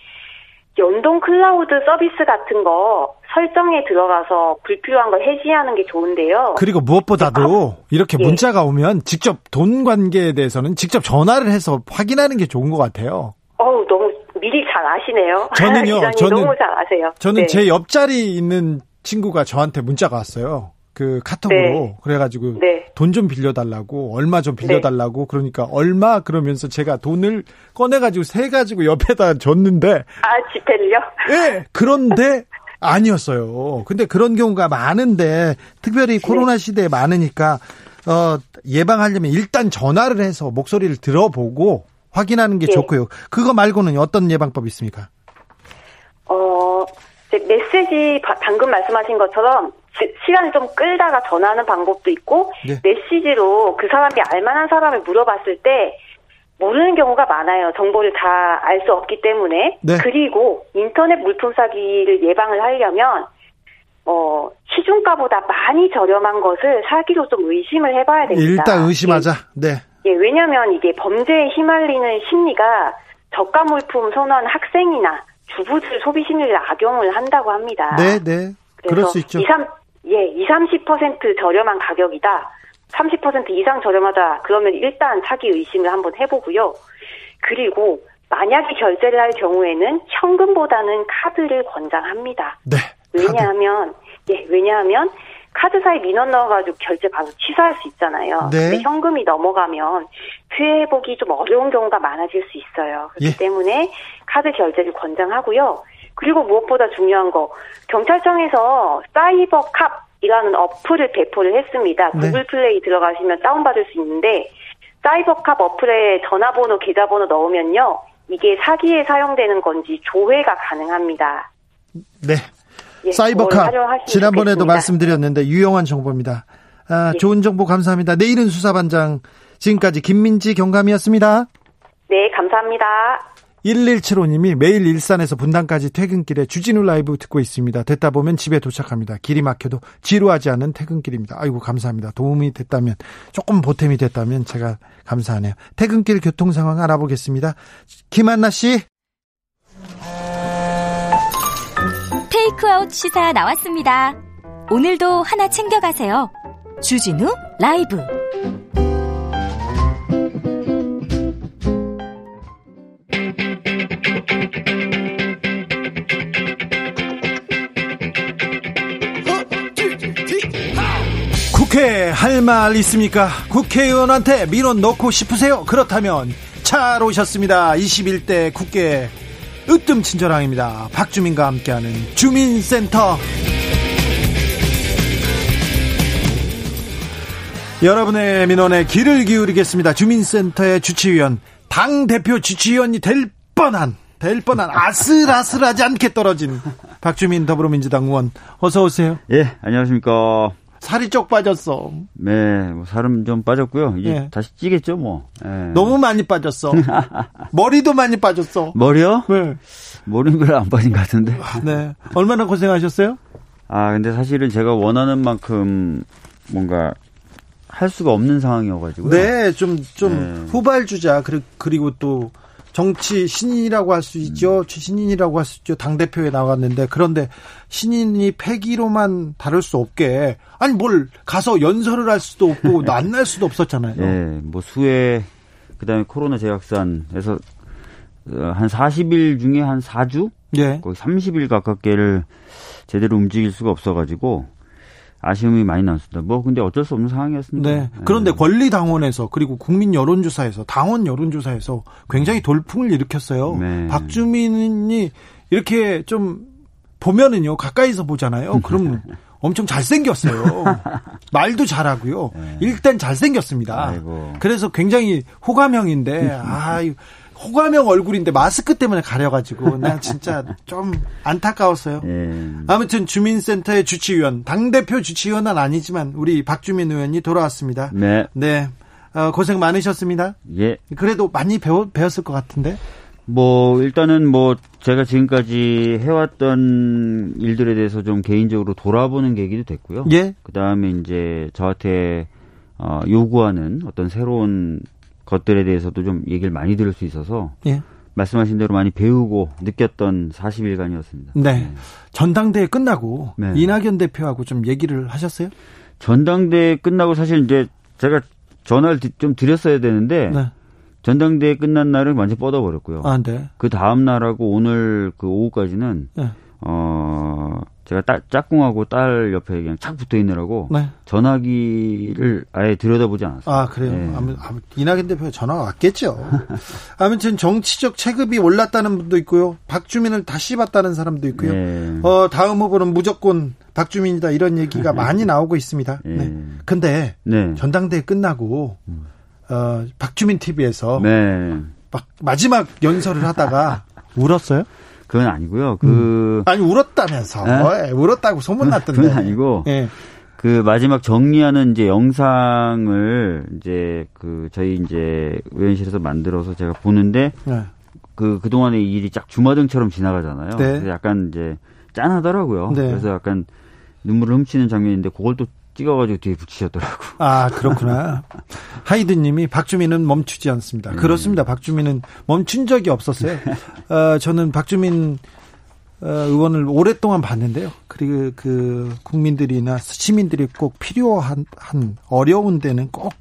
연동 클라우드 서비스 같은 거 설정에 들어가서 불필요한 걸 해지하는 게 좋은데요. 그리고 무엇보다도 이렇게 예. 문자가 오면 직접 돈 관계에 대해서는 직접 전화를 해서 확인하는 게 좋은 것 같아요. 어우 너무 미리 잘 아시네요. 저는요, 저는- 너무 잘 아세요. 저는 네. 제 옆자리 있는 친구가 저한테 문자가 왔어요. 그 카톡으로 네. 그래가지고 네. 돈좀 빌려달라고 얼마 좀 빌려달라고 그러니까 얼마 그러면서 제가 돈을 꺼내가지고 세 가지고 옆에다 줬는데 아 지폐를요? 예 그런데 아니었어요. 근데 그런 경우가 많은데 특별히 네. 코로나 시대에 많으니까 어 예방하려면 일단 전화를 해서 목소리를 들어보고 확인하는 게 예. 좋고요. 그거 말고는 어떤 예방법이 있습니까? 어, 메시지 바- 방금 말씀하신 것처럼 시- 시간을 좀 끌다가 전하는 방법도 있고 네. 메시지로 그 사람이 알만한 사람을 물어봤을 때 모르는 경우가 많아요. 정보를 다 알 수 없기 때문에. 네. 그리고 인터넷 물품 사기를 예방을 하려면 어, 시중가보다 많이 저렴한 것을 사기로 좀 의심을 해봐야 됩니다. 일단 의심하자. 네. 예, 왜냐하면 이게 범죄에 휘말리는 심리가 저가 물품 선호하는 학생이나 주부들 소비 심리를 악용을 한다고 합니다. 네, 네. 그럴 수 있죠. 2, 3, 예, 20, 30% 저렴한 가격이다. 30% 이상 저렴하다. 그러면 일단 사기 의심을 한번 해보고요. 그리고 만약에 결제를 할 경우에는 현금보다는 카드를 권장합니다. 네. 왜냐하면 예, 왜냐하면 카드사에 민원 넣어가지고 결제 바로 취소할 수 있잖아요. 네. 근데 현금이 넘어가면 피해 회복이 좀 어려운 경우가 많아질 수 있어요. 그렇기 예. 때문에 카드 결제를 권장하고요. 그리고 무엇보다 중요한 거 경찰청에서 사이버 캅 이라는 어플을 배포를 했습니다. 네. 구글 플레이 들어가시면 다운받을 수 있는데 사이버캅 어플에 전화번호, 계좌번호 넣으면요. 이게 사기에 사용되는 건지 조회가 가능합니다. 네. 예, 사이버캅 지난번에도 좋겠습니다. 말씀드렸는데 유용한 정보입니다. 아, 예. 좋은 정보 감사합니다. 내일은 수사반장 지금까지 김민지 경감이었습니다. 네, 감사합니다. 1175님이 매일 일산에서 분당까지 퇴근길에 주진우 라이브 듣고 있습니다. 듣다 보면 집에 도착합니다. 길이 막혀도 지루하지 않은 퇴근길입니다. 아이고 감사합니다. 도움이 됐다면 조금 보탬이 됐다면 제가 감사하네요. 퇴근길 교통 상황 알아보겠습니다. 김한나 씨. 테이크아웃 시사 나왔습니다. 오늘도 하나 챙겨가세요. 주진우 라이브. 국회 할 말 있습니까? 국회의원한테 민원 넣고 싶으세요? 그렇다면 잘 오셨습니다. 21대 국회 으뜸 친절왕입니다. 박주민과 함께하는 주민센터. 여러분의 민원에 귀를 기울이겠습니다. 주민센터의 주치위원, 당 대표 주치위원이 될 뻔한, 될 뻔한 아슬아슬하지 않게 떨어진 박주민 더불어민주당 의원. 어서 오세요. 예, 안녕하십니까. 살이 쪽 빠졌어. 네, 뭐 살은 좀 빠졌고요. 이제 예. 다시 찌겠죠, 뭐. 예. 너무 많이 빠졌어. 머리도 많이 빠졌어. 머리요? 네. 머리는 별로 안 빠진 것 같은데. 네. 얼마나 고생하셨어요? 아, 근데 사실은 제가 원하는 만큼 뭔가 할 수가 없는 상황이어가지고요. 네, 좀, 좀, 네. 후발주자, 그리- 그리고 또, 정치 신인이라고 할수 음. 있죠. 신인이라고 할 수 있죠. 당대표에 나갔는데, 그런데 신인이 패기로만 다룰 수 없게, 아니, 뭘, 가서 연설을 할 수도 없고, 만날 수도 없었잖아요. 예, 뭐 수해, 그 다음에 코로나 재확산에서 어, 한 40일 중에 한 4주? 예. 거의 30일 가깝게를 제대로 움직일 수가 없어 가지고 아쉬움이 많이 남습니다. 뭐 근데 어쩔 수 없는 상황이었습니다. 네. 그런데 예. 권리당원에서, 그리고 국민 여론조사에서, 당원 여론조사에서 굉장히 돌풍을 일으켰어요. 네. 박주민이 이렇게 좀 보면은요, 가까이서 보잖아요. 그럼 엄청 잘생겼어요. 말도 잘하고요. 일단 잘생겼습니다. 네. 아이고. 그래서 굉장히 호감형인데, 아, 이 호감형 얼굴인데 마스크 때문에 가려가지고, 나 진짜 좀 안타까웠어요. 예. 아무튼 주민센터의 주치위원, 당 대표 주치위원은 아니지만 우리 박주민 의원이 돌아왔습니다. 네. 네. 어, 고생 많으셨습니다. 예. 그래도 많이 배웠, 배웠을 것 같은데. 뭐 일단은 뭐 제가 지금까지 해왔던 일들에 대해서 좀 개인적으로 돌아보는 계기도 됐고요. 예. 그 다음에 이제 저한테 어, 요구하는 어떤 새로운 것들에 대해서도 좀 얘기를 많이 들을 수 있어서 예. 말씀하신 대로 많이 배우고 느꼈던 40일간이었습니다. 네. 전당대회 끝나고 네. 이낙연 대표하고 좀 얘기를 하셨어요? 전당대회 끝나고 사실 이제 제가 전화를 드- 좀 드렸어야 되는데 네. 전당대회 끝난 날은 완전 뻗어버렸고요. 아, 네. 그 다음 날하고 오늘 그 오후까지는 네. 어 제가 딸 짝꿍하고 딸 옆에 그냥 착 붙어 있느라고 네. 전화기를 아예 들여다보지 않았어요. 아, 그래요? 네. 아무, 아무, 이낙연 대표가 전화가 왔겠죠. 아무튼 정치적 체급이 올랐다는 분도 있고요. 박주민을 다시 봤다는 사람도 있고요. 네. 어, 다음 후보는 무조건 박주민이다 이런 얘기가 많이 나오고 있습니다. 예. 네. 근데 네. 전당대회 끝나고 어, 박주민 TV에서 네. 막 마지막 연설을 하다가 울었어요? 그건 아니고요. 그 아니 울었다면서 네? 예, 울었다고 소문났던데. 그건 아니고 예. 그 마지막 정리하는 이제 영상을 이제 그 저희 이제 의원실에서 만들어서 제가 보는데 네. 그 그동안의 이 일이 쫙 주마등처럼 지나가잖아요. 네. 그래서 약간 이제 짠하더라고요. 네. 그래서 약간 눈물을 훔치는 장면인데 그걸 또 찍어가지고 뒤에 붙이셨더라고. 아, 그렇구나. 하이드님이 박주민은 멈추지 않습니다. 음. 그렇습니다. 박주민은 멈춘 적이 없었어요. 어, 저는 박주민 어, 의원을 오랫동안 봤는데요. 그리고 그 국민들이나 시민들이 꼭 필요한 한 어려운 데는 꼭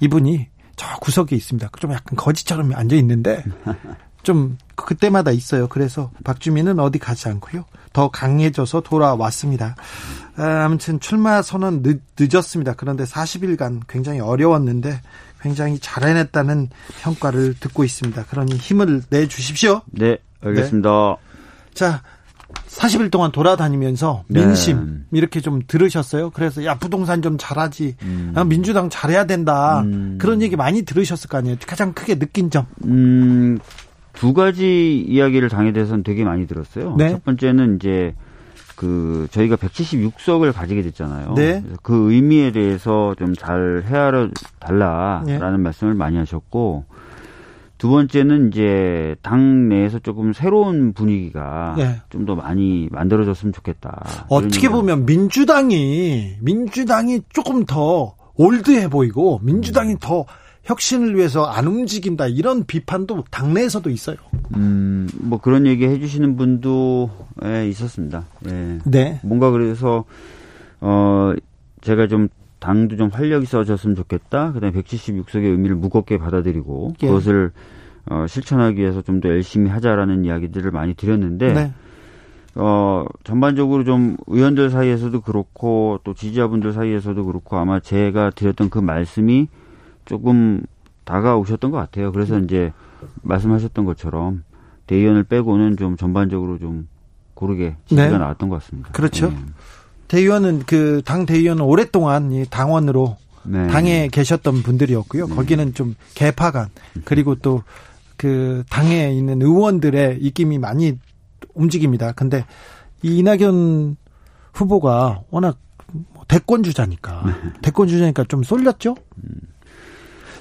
이분이 저 구석에 있습니다. 좀 약간 거지처럼 앉아 있는데 좀 그때마다 있어요. 그래서 박주민은 어디 가지 않고요. 더 강해져서 돌아왔습니다. 아, 아무튼 출마 선언 늦, 늦었습니다. 그런데 40일간 굉장히 어려웠는데 굉장히 잘 해냈다는 평가를 듣고 있습니다. 그러니 힘을 내 주십시오. 네, 알겠습니다. 네. 자, 40일 동안 돌아다니면서 민심 네. 이렇게 좀 들으셨어요? 그래서 야 부동산 좀 잘하지, 음. 아, 민주당 잘해야 된다 음. 그런 얘기 많이 들으셨을 거 아니에요? 가장 크게 느낀 점? 음, 두 가지 이야기를 당에 대해서는 되게 많이 들었어요. 네. 첫 번째는 이제 그 저희가 176석을 가지게 됐잖아요. 네. 그래서 그 의미에 대해서 좀 잘 헤아려 달라라는 네. 말씀을 많이 하셨고 두 번째는 이제 당 내에서 조금 새로운 분위기가 네. 좀더 많이 만들어졌으면 좋겠다. 어떻게 보면 민주당이 민주당이 조금 더 올드해 보이고 민주당이 음. 더 혁신을 위해서 안 움직인다 이런 비판도 당내에서도 있어요. 음, 뭐 그런 얘기 해주시는 분도 예, 있었습니다. 예. 네. 뭔가 그래서 어 제가 좀 당도 좀 활력 있어졌으면 좋겠다. 그다음에 176석의 의미를 무겁게 받아들이고 예. 그것을 어, 실천하기 위해서 좀 더 열심히 하자라는 이야기들을 많이 드렸는데 네. 어, 전반적으로 좀 의원들 사이에서도 그렇고 또 지지자분들 사이에서도 그렇고 아마 제가 드렸던 그 말씀이 조금 다가오셨던 것 같아요. 그래서 음. 이제 말씀하셨던 것처럼 대의원을 빼고는 좀 전반적으로 좀 고르게 지지가 네. 나왔던 것 같습니다. 그렇죠. 네. 대의원은 그 당 대의원은 오랫동안 이 당원으로 네. 당에 계셨던 분들이었고요. 네. 거기는 좀 개파간 그리고 또 그 당에 있는 의원들의 입김이 많이 움직입니다. 근데 이 이낙연 후보가 워낙 뭐 대권 주자니까 네. 대권 주자니까 좀 쏠렸죠.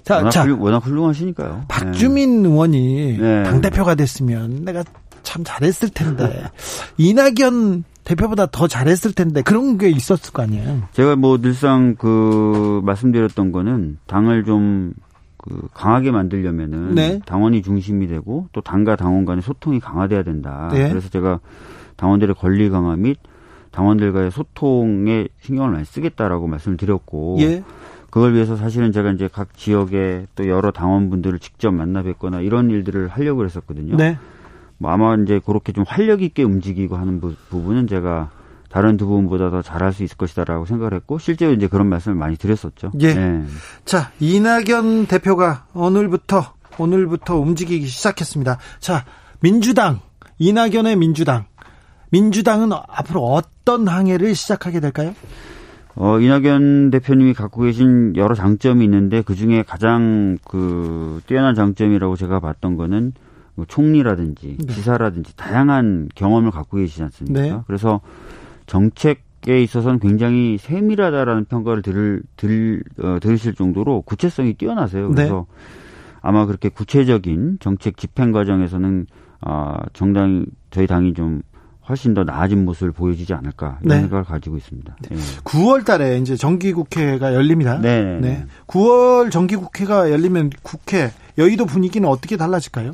음. 자, 워낙, 자, 훌륭, 워낙 훌륭하시니까요. 박주민 네. 의원이 네. 당 대표가 됐으면 내가 참 잘했을 텐데 이낙연 대표보다 더 잘했을 텐데 그런 게 있었을 거 아니에요. 제가 뭐 늘상 그 말씀드렸던 거는 당을 좀 그 강하게 만들려면은 네. 당원이 중심이 되고 또 당과 당원 간의 소통이 강화돼야 된다. 네. 그래서 제가 당원들의 권리 강화 및 당원들과의 소통에 신경을 많이 쓰겠다라고 말씀을 드렸고 예. 그걸 위해서 사실은 제가 이제 각 지역에 또 여러 당원분들을 직접 만나 뵙거나 이런 일들을 하려고 했었거든요. 네. 뭐 아마 이제 그렇게 좀 활력 있게 움직이고 하는 부, 분은 제가 다른 두 분보다 더 잘할 수 있을 것이다라고 생각을 했고 실제로 이제 그런 말씀을 많이 드렸었죠. 예. 네. 자 이낙연 대표가 오늘부터 오늘부터 움직이기 시작했습니다. 자 민주당 이낙연의 민주당 민주당은 앞으로 어떤 항해를 시작하게 될까요? 어, 이낙연 대표님이 갖고 계신 여러 장점이 있는데 그 중에 가장 그 뛰어난 장점이라고 제가 봤던 거는 뭐 총리라든지 네. 지사라든지 다양한 경험을 갖고 계시지 않습니까? 네. 그래서 정책에 있어서는 굉장히 세밀하다라는 평가를 들을 들 어, 들으실 정도로 구체성이 뛰어나세요. 네. 그래서 네. 아마 그렇게 구체적인 정책 집행 과정에서는 아 정당 저희 당이 좀 훨씬 더 나아진 모습을 보여주지 않을까 이런 네. 생각을 가지고 있습니다. 네. 9월 달에 이제 정기국회가 열립니다. 네. 네. 9월 정기국회가 열리면 국회 여의도 분위기는 어떻게 달라질까요?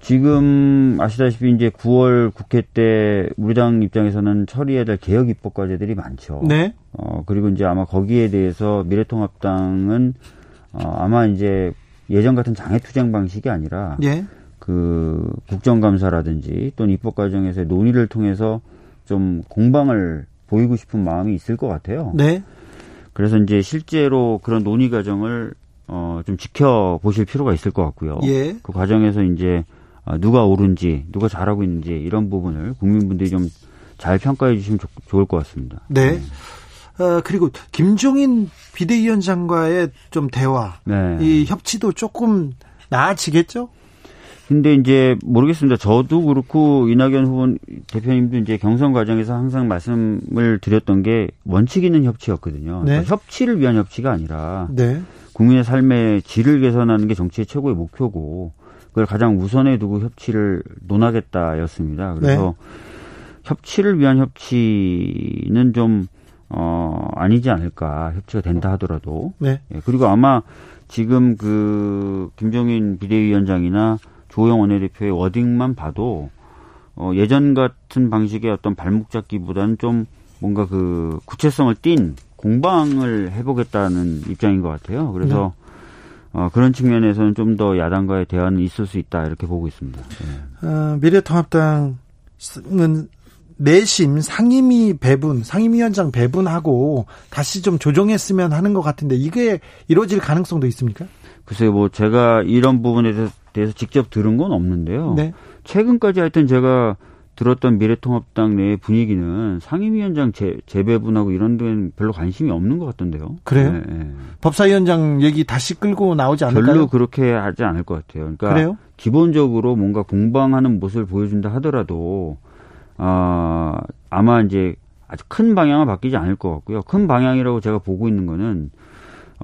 지금 아시다시피 이제 9월 국회 때 우리 당 입장에서는 처리해야 될 개혁 입법 과제들이 많죠. 네. 어 그리고 이제 아마 거기에 대해서 미래통합당은 어 아마 이제 예전 같은 장애 투쟁 방식이 아니라 예. 그 국정감사라든지 또는 입법 과정에서의 논의를 통해서 좀 공방을 보이고 싶은 마음이 있을 것 같아요. 네. 그래서 이제 실제로 그런 논의 과정을 어, 좀 지켜보실 필요가 있을 것 같고요. 예. 그 과정에서 이제 어, 누가 옳은지, 누가 잘하고 있는지 이런 부분을 국민분들이 좀 잘 평가해 주시면 좋, 좋을 것 같습니다. 네. 네. 어, 그리고 김종인 비대위원장과의 좀 대화, 네. 이 협치도 조금 나아지겠죠? 근데 이제 모르겠습니다. 저도 그렇고 이낙연 후보 대표님도 이제 경선 과정에서 항상 말씀을 드렸던 게 원칙 있는 협치였거든요. 네. 그러니까 협치를 위한 협치가 아니라 네. 국민의 삶의 질을 개선하는 게 정치의 최고의 목표고 그걸 가장 우선에 두고 협치를 논하겠다였습니다. 그래서 네. 협치를 위한 협치는 좀 어, 아니지 않을까. 협치가 된다 하더라도. 네. 예, 그리고 아마 지금 그 김종인 비대위원장이나 조영 원내대표의 워딩만 봐도 어, 예전 같은 방식의 어떤 발목 잡기보다는 좀 뭔가 그 구체성을 띤 공방을 해보겠다는 입장인 것 같아요. 그래서 네. 어, 그런 측면에서는 좀 더 야당과의 대화는 있을 수 있다 이렇게 보고 있습니다. 네. 어, 미래통합당은 내심 상임위 배분, 상임위원장 배분하고 다시 좀 조정했으면 하는 것 같은데 이게 이루어질 가능성도 있습니까? 글쎄요, 뭐 제가 이런 부분에 대해서 직접 들은 건 없는데요. 네. 최근까지 하여튼 제가 들었던 미래통합당 내 분위기는 상임위원장 재, 재배분하고 이런 데는 별로 관심이 없는 것 같던데요. 그래요? 네, 네. 법사위원장 얘기 다시 끌고 나오지 않을까요? 별로 그렇게 하지 않을 것 같아요. 그러니까 그래요? 기본적으로 뭔가 공방하는 모습을 보여준다 하더라도 아 아마 이제 아주 큰 방향은 바뀌지 않을 것 같고요. 큰 방향이라고 제가 보고 있는 거는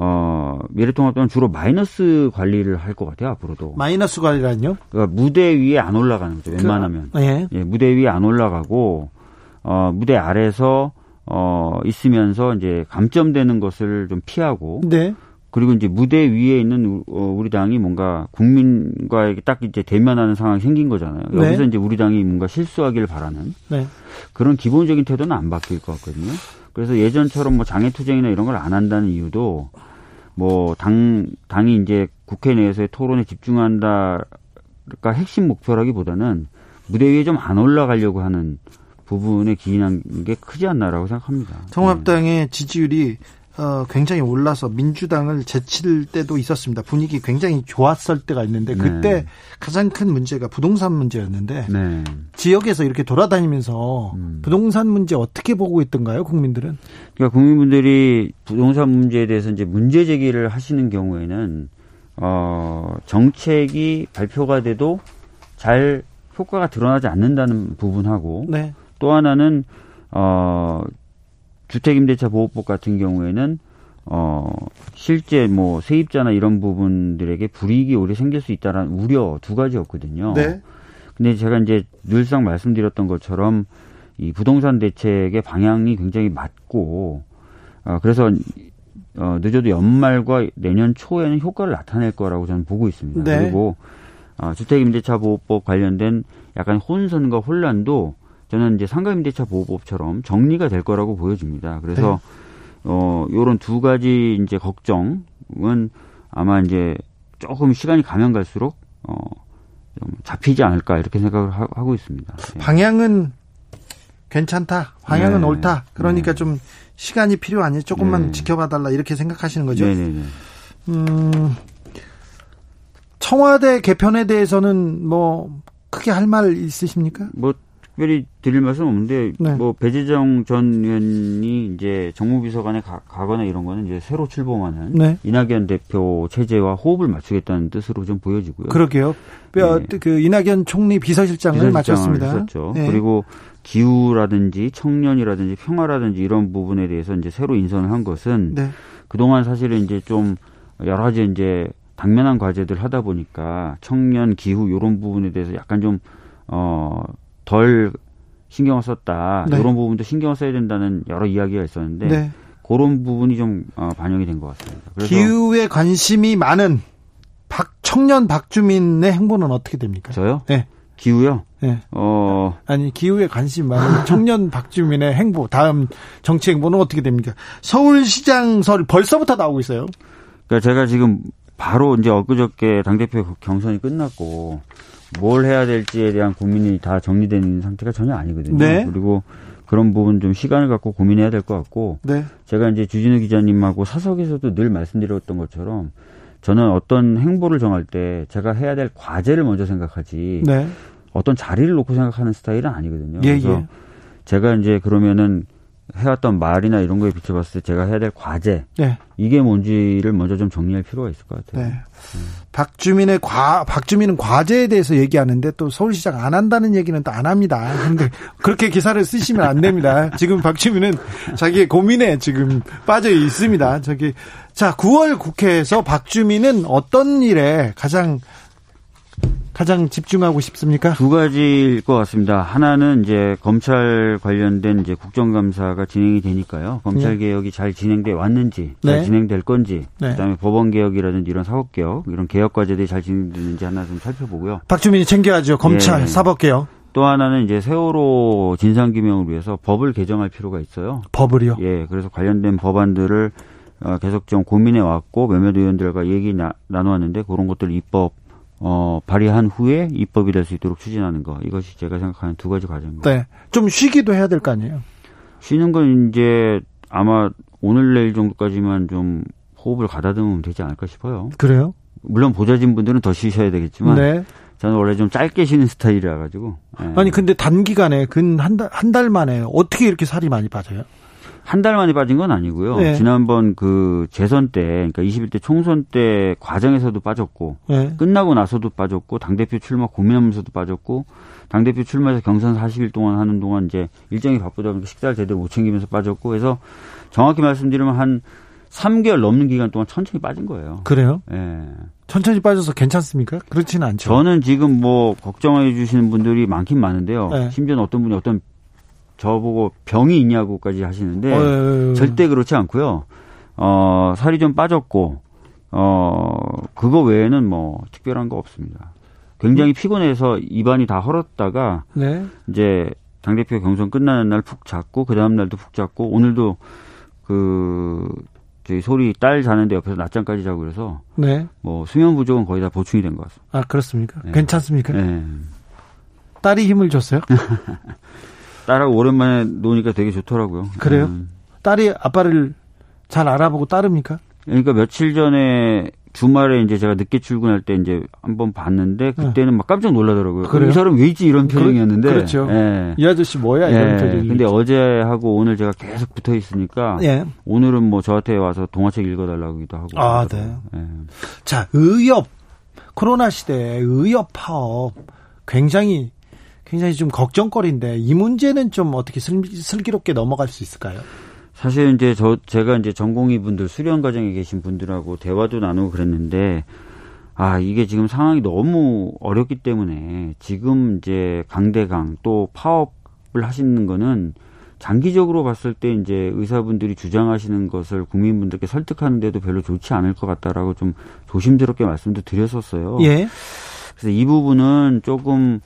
어, 미래통합당은 주로 마이너스 관리를 할 것 같아요, 앞으로도. 마이너스 관리란요? 그러니까 무대 위에 안 올라가는 거죠, 웬만하면. 그, 예. 예. 무대 위에 안 올라가고, 어, 무대 아래서, 어, 있으면서 이제 감점되는 것을 좀 피하고. 네. 그리고 이제 무대 위에 있는 어, 우리 당이 뭔가 국민과에게 딱 이제 대면하는 상황이 생긴 거잖아요. 네. 여기서 이제 우리 당이 뭔가 실수하기를 바라는 네. 그런 기본적인 태도는 안 바뀔 것 같거든요. 그래서 예전처럼 뭐 장애투쟁이나 이런 걸 안 한다는 이유도 뭐 당, 당이 이제 국회 내에서의 토론에 집중한다가 핵심 목표라기보다는 무대 위에 좀 안 올라가려고 하는 부분에 기인한 게 크지 않나라고 생각합니다. 통합당의 네. 지지율이 어, 굉장히 올라서 민주당을 제칠 때도 있었습니다. 분위기 굉장히 좋았을 때가 있는데 네. 그때 네. 가장 큰 문제가 부동산 문제였는데 네. 지역에서 이렇게 돌아다니면서 음. 부동산 문제 어떻게 보고 있던가요, 국민들은? 그러니까 국민분들이 부동산 문제에 대해서 이제 문제 제기를 하시는 경우에는 어, 정책이 발표가 돼도 잘 효과가 드러나지 않는다는 부분하고 네. 또 하나는 어, 주택임대차 보호법 같은 경우에는 어 실제 뭐 세입자나 이런 부분들에게 불이익이 오래 생길 수 있다라는 우려 두 가지였거든요. 네. 근데 제가 이제 늘상 말씀드렸던 것처럼 이 부동산 대책의 방향이 굉장히 맞고 어 그래서 어 늦어도 연말과 내년 초에는 효과를 나타낼 거라고 저는 보고 있습니다. 네. 그리고 어 주택임대차 보호법 관련된 약간 혼선과 혼란도 저는 이제 상가임대차 보호법처럼 정리가 될 거라고 보여집니다. 그래서 네. 어 요런 두 가지 이제 걱정은 아마 이제 조금 시간이 가면 갈수록 어좀 잡히지 않을까 이렇게 생각을 하, 고 있습니다. 네. 방향은 괜찮다. 방향은 네. 옳다. 그러니까 네. 좀 시간이 필요하니 조금만 네. 지켜봐 달라 이렇게 생각하시는 거죠. 네, 네, 음. 청와대 개편에 대해서는 뭐 크게 할 말 있으십니까? 뭐 특별히 드릴 말씀 없는데 네. 뭐 배재정 전 의원이 이제 정무비서관에 가, 거나 이런 거는 이제 새로 출범하는 네. 이낙연 대표 체제와 호흡을 맞추겠다는 뜻으로 좀 보여지고요. 그러게요. 네. 그 이낙연 총리 비서실장을, 비서실장을 맡았습니다. 했었죠. 네. 그리고 기후라든지 청년이라든지 평화라든지 이런 부분에 대해서 이제 새로 인선을 한 것은 네. 그동안 사실은 이제 좀 여러 가지 이제 당면한 과제들 하다 보니까 청년 기후 이런 부분에 대해서 약간 좀 어, 덜 신경을 썼다. 네. 이런 부분도 신경을 써야 된다는 여러 이야기가 있었는데 네. 그런 부분이 좀 어, 반영이 된 것 같습니다. 기후에 관심이 많은 박 청년 박주민의 행보는 어떻게 됩니까? 저요? 네. 기후요? 네. 어 아니 기후에 관심 많은 청년 박주민의 행보 다음 정치 행보는 어떻게 됩니까? 서울시장 설 벌써부터 나오고 있어요. 그러니까 제가 지금 바로 이제 엊그저께 당대표 경선이 끝났고 뭘 해야 될지에 대한 고민이 다 정리된 상태가 전혀 아니거든요. 네. 그리고 그런 부분 좀 시간을 갖고 고민해야 될 것 같고 네. 제가 이제 주진우 기자님하고 사석에서도 늘 말씀드렸던 것처럼 저는 어떤 행보를 정할 때 제가 해야 될 과제를 먼저 생각하지 네. 어떤 자리를 놓고 생각하는 스타일은 아니거든요. 예, 그래서 예. 제가 이제 그러면은 해왔던 말이나 이런 거에 비춰봤을 때 제가 해야 될 과제 네. 이게 뭔지를 먼저 좀 정리할 필요가 있을 것 같아요. 네. 음. 박주민의 과 박주민은 과제에 대해서 얘기하는데 또 서울시장 안 한다는 얘기는 또 안 합니다. 그런데 그렇게 기사를 쓰시면 안 됩니다. 지금 박주민은 자기의 고민에 지금 빠져 있습니다. 저기 자 9월 국회에서 박주민은 어떤 일에 가장 가장 집중하고 싶습니까? 두 가지일 것 같습니다. 하나는 이제 검찰 관련된 이제 국정감사가 진행이 되니까요. 검찰 네. 개혁이 잘 진행돼 왔는지, 네. 잘 진행될 건지, 네. 그다음에 법원 개혁이라든지 이런 사법 개혁, 이런 개혁 과제들이 잘 진행되는지 하나 좀 살펴보고요. 박주민이 챙겨야죠. 검찰, 예. 사법 개혁. 또 하나는 이제 세월호 진상규명을 위해서 법을 개정할 필요가 있어요. 법을요? 예, 그래서 관련된 법안들을 어, 계속 좀 고민해 왔고 몇몇 의원들과 얘기 나, 나누었는데 그런 것들 입법 어, 발의한 후에 입법이 될 수 있도록 추진하는 거 이것이 제가 생각하는 두 가지 과정입니다. 네, 좀 쉬기도 해야 될 거 아니에요? 쉬는 건 이제 아마 오늘 내일 정도까지만 좀 호흡을 가다듬으면 되지 않을까 싶어요. 그래요? 물론 보좌진 분들은 더 쉬셔야 되겠지만 네. 저는 원래 좀 짧게 쉬는 스타일이라 가지고. 네. 아니 근데 단기간에 근 한 달 한달 만에 어떻게 이렇게 살이 많이 빠져요? 한 달 만에 빠진 건 아니고요. 네. 지난번 그 재선 때, 그러니까 21대 총선 때 과정에서도 빠졌고, 네. 끝나고 나서도 빠졌고, 당대표 출마 고민하면서도 빠졌고, 당대표 출마해서 경선 40일 동안 하는 동안 이제 일정이 바쁘다 보니까 식사를 제대로 못 챙기면서 빠졌고, 그래서 정확히 말씀드리면 한 3개월 넘는 기간 동안 천천히 빠진 거예요. 그래요? 예. 네. 천천히 빠져서 괜찮습니까? 그렇지는 않죠. 저는 지금 뭐 걱정해 주시는 분들이 많긴 많은데요. 네. 심지어는 어떤 분이 어떤 저보고 병이 있냐고까지 하시는데 어, 절대 그렇지 않고요. 어, 살이 좀 빠졌고 어, 그거 외에는 뭐 특별한 거 없습니다. 굉장히 피곤해서 입안이 다 헐었다가 네. 이제 당 대표 경선 끝나는 날푹 잤고 그 다음 날도 푹 잤고 오늘도 그 저희 소리 딸 자는데 옆에서 낮잠까지 자고 그래서 네. 뭐 수면 부족은 거의 다 보충이 된 것 같습니다. 아 그렇습니까? 네. 괜찮습니까? 네. 딸이 힘을 줬어요? 딸하고 오랜만에 노니까 되게 좋더라고요. 그래요? 음. 딸이 아빠를 잘 알아보고 따릅니까? 그러니까 며칠 전에 주말에 이제 제가 늦게 출근할 때 이제 한번 봤는데 그때는 막 깜짝 놀라더라고요. 그래요? 이 사람 왜 있지 이런 표정이었는데. 그, 렇죠 예. 이 아저씨 뭐야 이런 예. 표정이. 근데 어제 하고 오늘 제가 계속 붙어 있으니까 예. 오늘은 뭐 저한테 와서 동화책 읽어달라고도 하고. 아, 네. 예. 자, 의협 코로나 시대에 의협 파업 굉장히 굉장히 좀 걱정거리인데 이 문제는 좀 어떻게 슬, 슬기롭게 넘어갈 수 있을까요? 사실 이제 저 제가 이제 전공의 분들 수련 과정에 계신 분들하고 대화도 나누고 그랬는데 아 이게 지금 상황이 너무 어렵기 때문에 지금 이제 강대강 또 파업을 하시는 거는 장기적으로 봤을 때 이제 의사분들이 주장하시는 것을 국민분들께 설득하는데도 별로 좋지 않을 것 같다라고 좀 조심스럽게 말씀도 드렸었어요. 예. 그래서 이 부분은 조금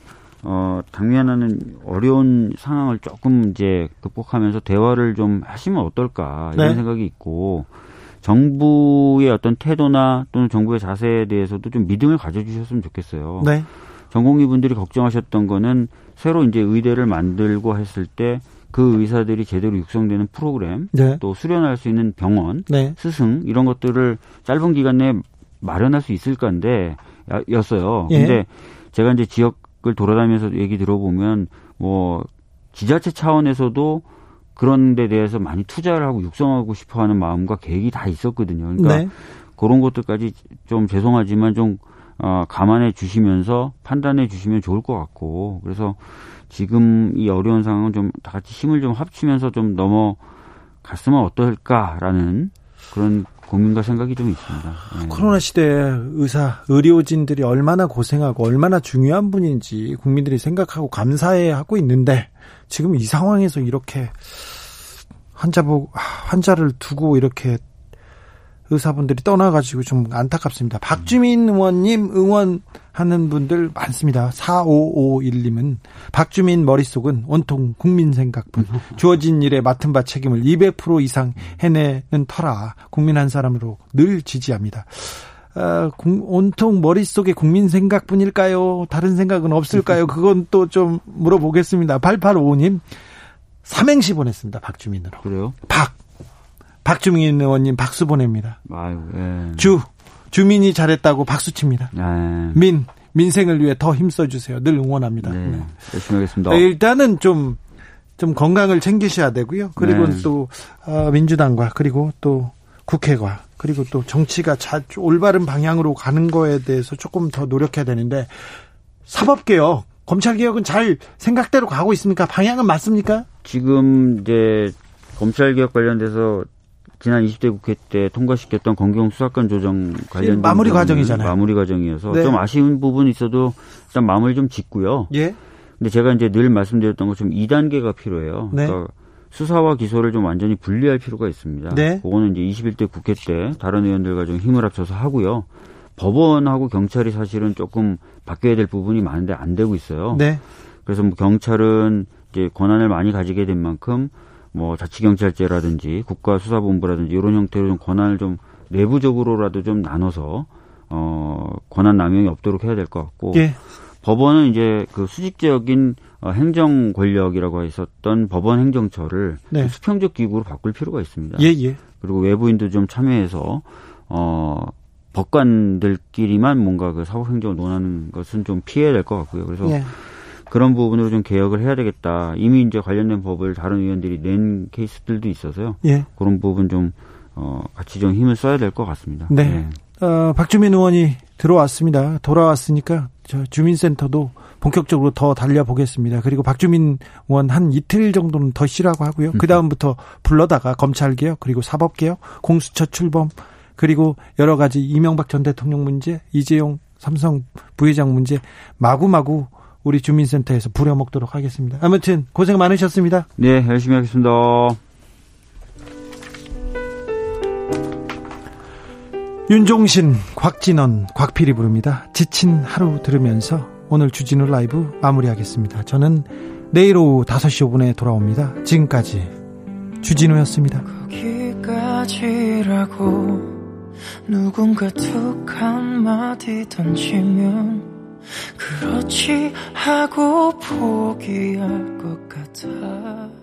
어, 당면하는 어려운 상황을 조금 이제 극복하면서 대화를 좀 하시면 어떨까 이런 네. 생각이 있고 정부의 어떤 태도나 또는 정부의 자세에 대해서도 좀 믿음을 가져주셨으면 좋겠어요. 네. 전공의 분들이 걱정하셨던 거는 새로 이제 의대를 만들고 했을 때 그 의사들이 제대로 육성되는 프로그램, 네. 또 수련할 수 있는 병원, 네. 스승 이런 것들을 짧은 기간 내에 마련할 수 있을까인데 였어요. 예. 근데 제가 이제 지역 을 돌아다니면서 얘기 들어보면 뭐 지자체 차원에서도 그런 데 대해서 많이 투자를 하고 육성하고 싶어 하는 마음과 계획이 다 있었거든요. 그러니까 네. 그런 것들까지 좀 죄송하지만 좀 어, 감안해 주시면서 판단해 주시면 좋을 것 같고 그래서 지금 이 어려운 상황은 좀 다 같이 힘을 좀 합치면서 좀 넘어갔으면 어떨까라는 그런 고민과 생각이 좀 있습니다. 네. 코로나 시대에 의사, 의료진들이 얼마나 고생하고 얼마나 중요한 분인지 국민들이 생각하고 감사해 하고 있는데 지금 이 상황에서 이렇게 환자 보 환자를 두고 이렇게 의사분들이 떠나가지고 좀 안타깝습니다. 박주민 의원님 응원하는 분들 많습니다. 4551님은 박주민 머릿속은 온통 국민 생각뿐. 주어진 일에 맡은 바 책임을 200% 이상 해내는 터라 국민 한 사람으로 늘 지지합니다. 어, 온통 머릿속에 국민 생각뿐일까요? 다른 생각은 없을까요? 그건 또 좀 물어보겠습니다. 8855님 삼행시 보냈습니다. 박주민으로. 그래요? 박 박주민 의원님 박수 보냅니다. 아유, 예. 주 주민이 잘했다고 박수 칩니다. 예. 민 민생을 위해 더 힘써 주세요. 늘 응원합니다. 네. 네. 열심히 하겠습니다. 네, 일단은 좀좀 건강을 챙기셔야 되고요. 그리고 네. 또 어, 민주당과 그리고 또 국회가 그리고 또 정치가 자, 올바른 방향으로 가는 거에 대해서 조금 더 노력해야 되는데 사법개혁, 검찰개혁은 잘 생각대로 가고 있습니까? 방향은 맞습니까? 지금 이제 검찰개혁 관련돼서 지난 20대 국회 때 통과시켰던 검경 수사권 조정 관련 마무리 과정이잖아요. 마무리 과정이어서 네. 좀 아쉬운 부분이 있어도 일단 마무리 좀 짓고요. 예. 근데 제가 이제 늘 말씀드렸던 것처럼 2단계가 필요해요. 네. 그러니까 수사와 기소를 좀 완전히 분리할 필요가 있습니다. 네. 그거는 이제 21대 국회 때 다른 의원들과 좀 힘을 합쳐서 하고요. 법원하고 경찰이 사실은 조금 바뀌어야 될 부분이 많은데 안 되고 있어요. 네. 그래서 뭐 경찰은 이제 권한을 많이 가지게 된 만큼 뭐 자치경찰제라든지 국가수사본부라든지 이런 형태로 좀 권한을 좀 내부적으로라도 좀 나눠서 어 권한 남용이 없도록 해야 될 것 같고 예. 법원은 이제 그 수직적인 어, 행정 권력이라고 했었던 법원 행정처를 네. 수평적 기구로 바꿀 필요가 있습니다. 예, 예. 그리고 외부인도 좀 참여해서 어 법관들끼리만 뭔가 그 사법 행정을 논하는 것은 좀 피해야 될 것 같고요. 그래서 예. 그런 부분으로 좀 개혁을 해야 되겠다. 이미 이제 관련된 법을 다른 의원들이 낸 케이스들도 있어서요. 예. 그런 부분 좀 어, 같이 좀 힘을 써야 될 것 같습니다. 네. 네. 어, 박주민 의원이 들어왔습니다. 돌아왔으니까 저 주민센터도 본격적으로 더 달려보겠습니다. 그리고 박주민 의원 한 이틀 정도는 더 쉬라고 하고요. 그 다음부터 불러다가 검찰개혁 그리고 사법개혁 공수처 출범 그리고 여러 가지 이명박 전 대통령 문제 이재용 삼성 부회장 문제 마구마구 우리 주민센터에서 부려먹도록 하겠습니다. 아무튼 고생 많으셨습니다. 네, 열심히 하겠습니다. 윤종신, 곽진원, 곽필이 부릅니다. 지친 하루 들으면서 오늘 주진우 라이브 마무리하겠습니다. 저는 내일 오후 5시 5분에 돌아옵니다. 지금까지 주진우였습니다. 거기까지라고 누군가 툭 한마디 던지면 그렇지 하고 포기할 것 같아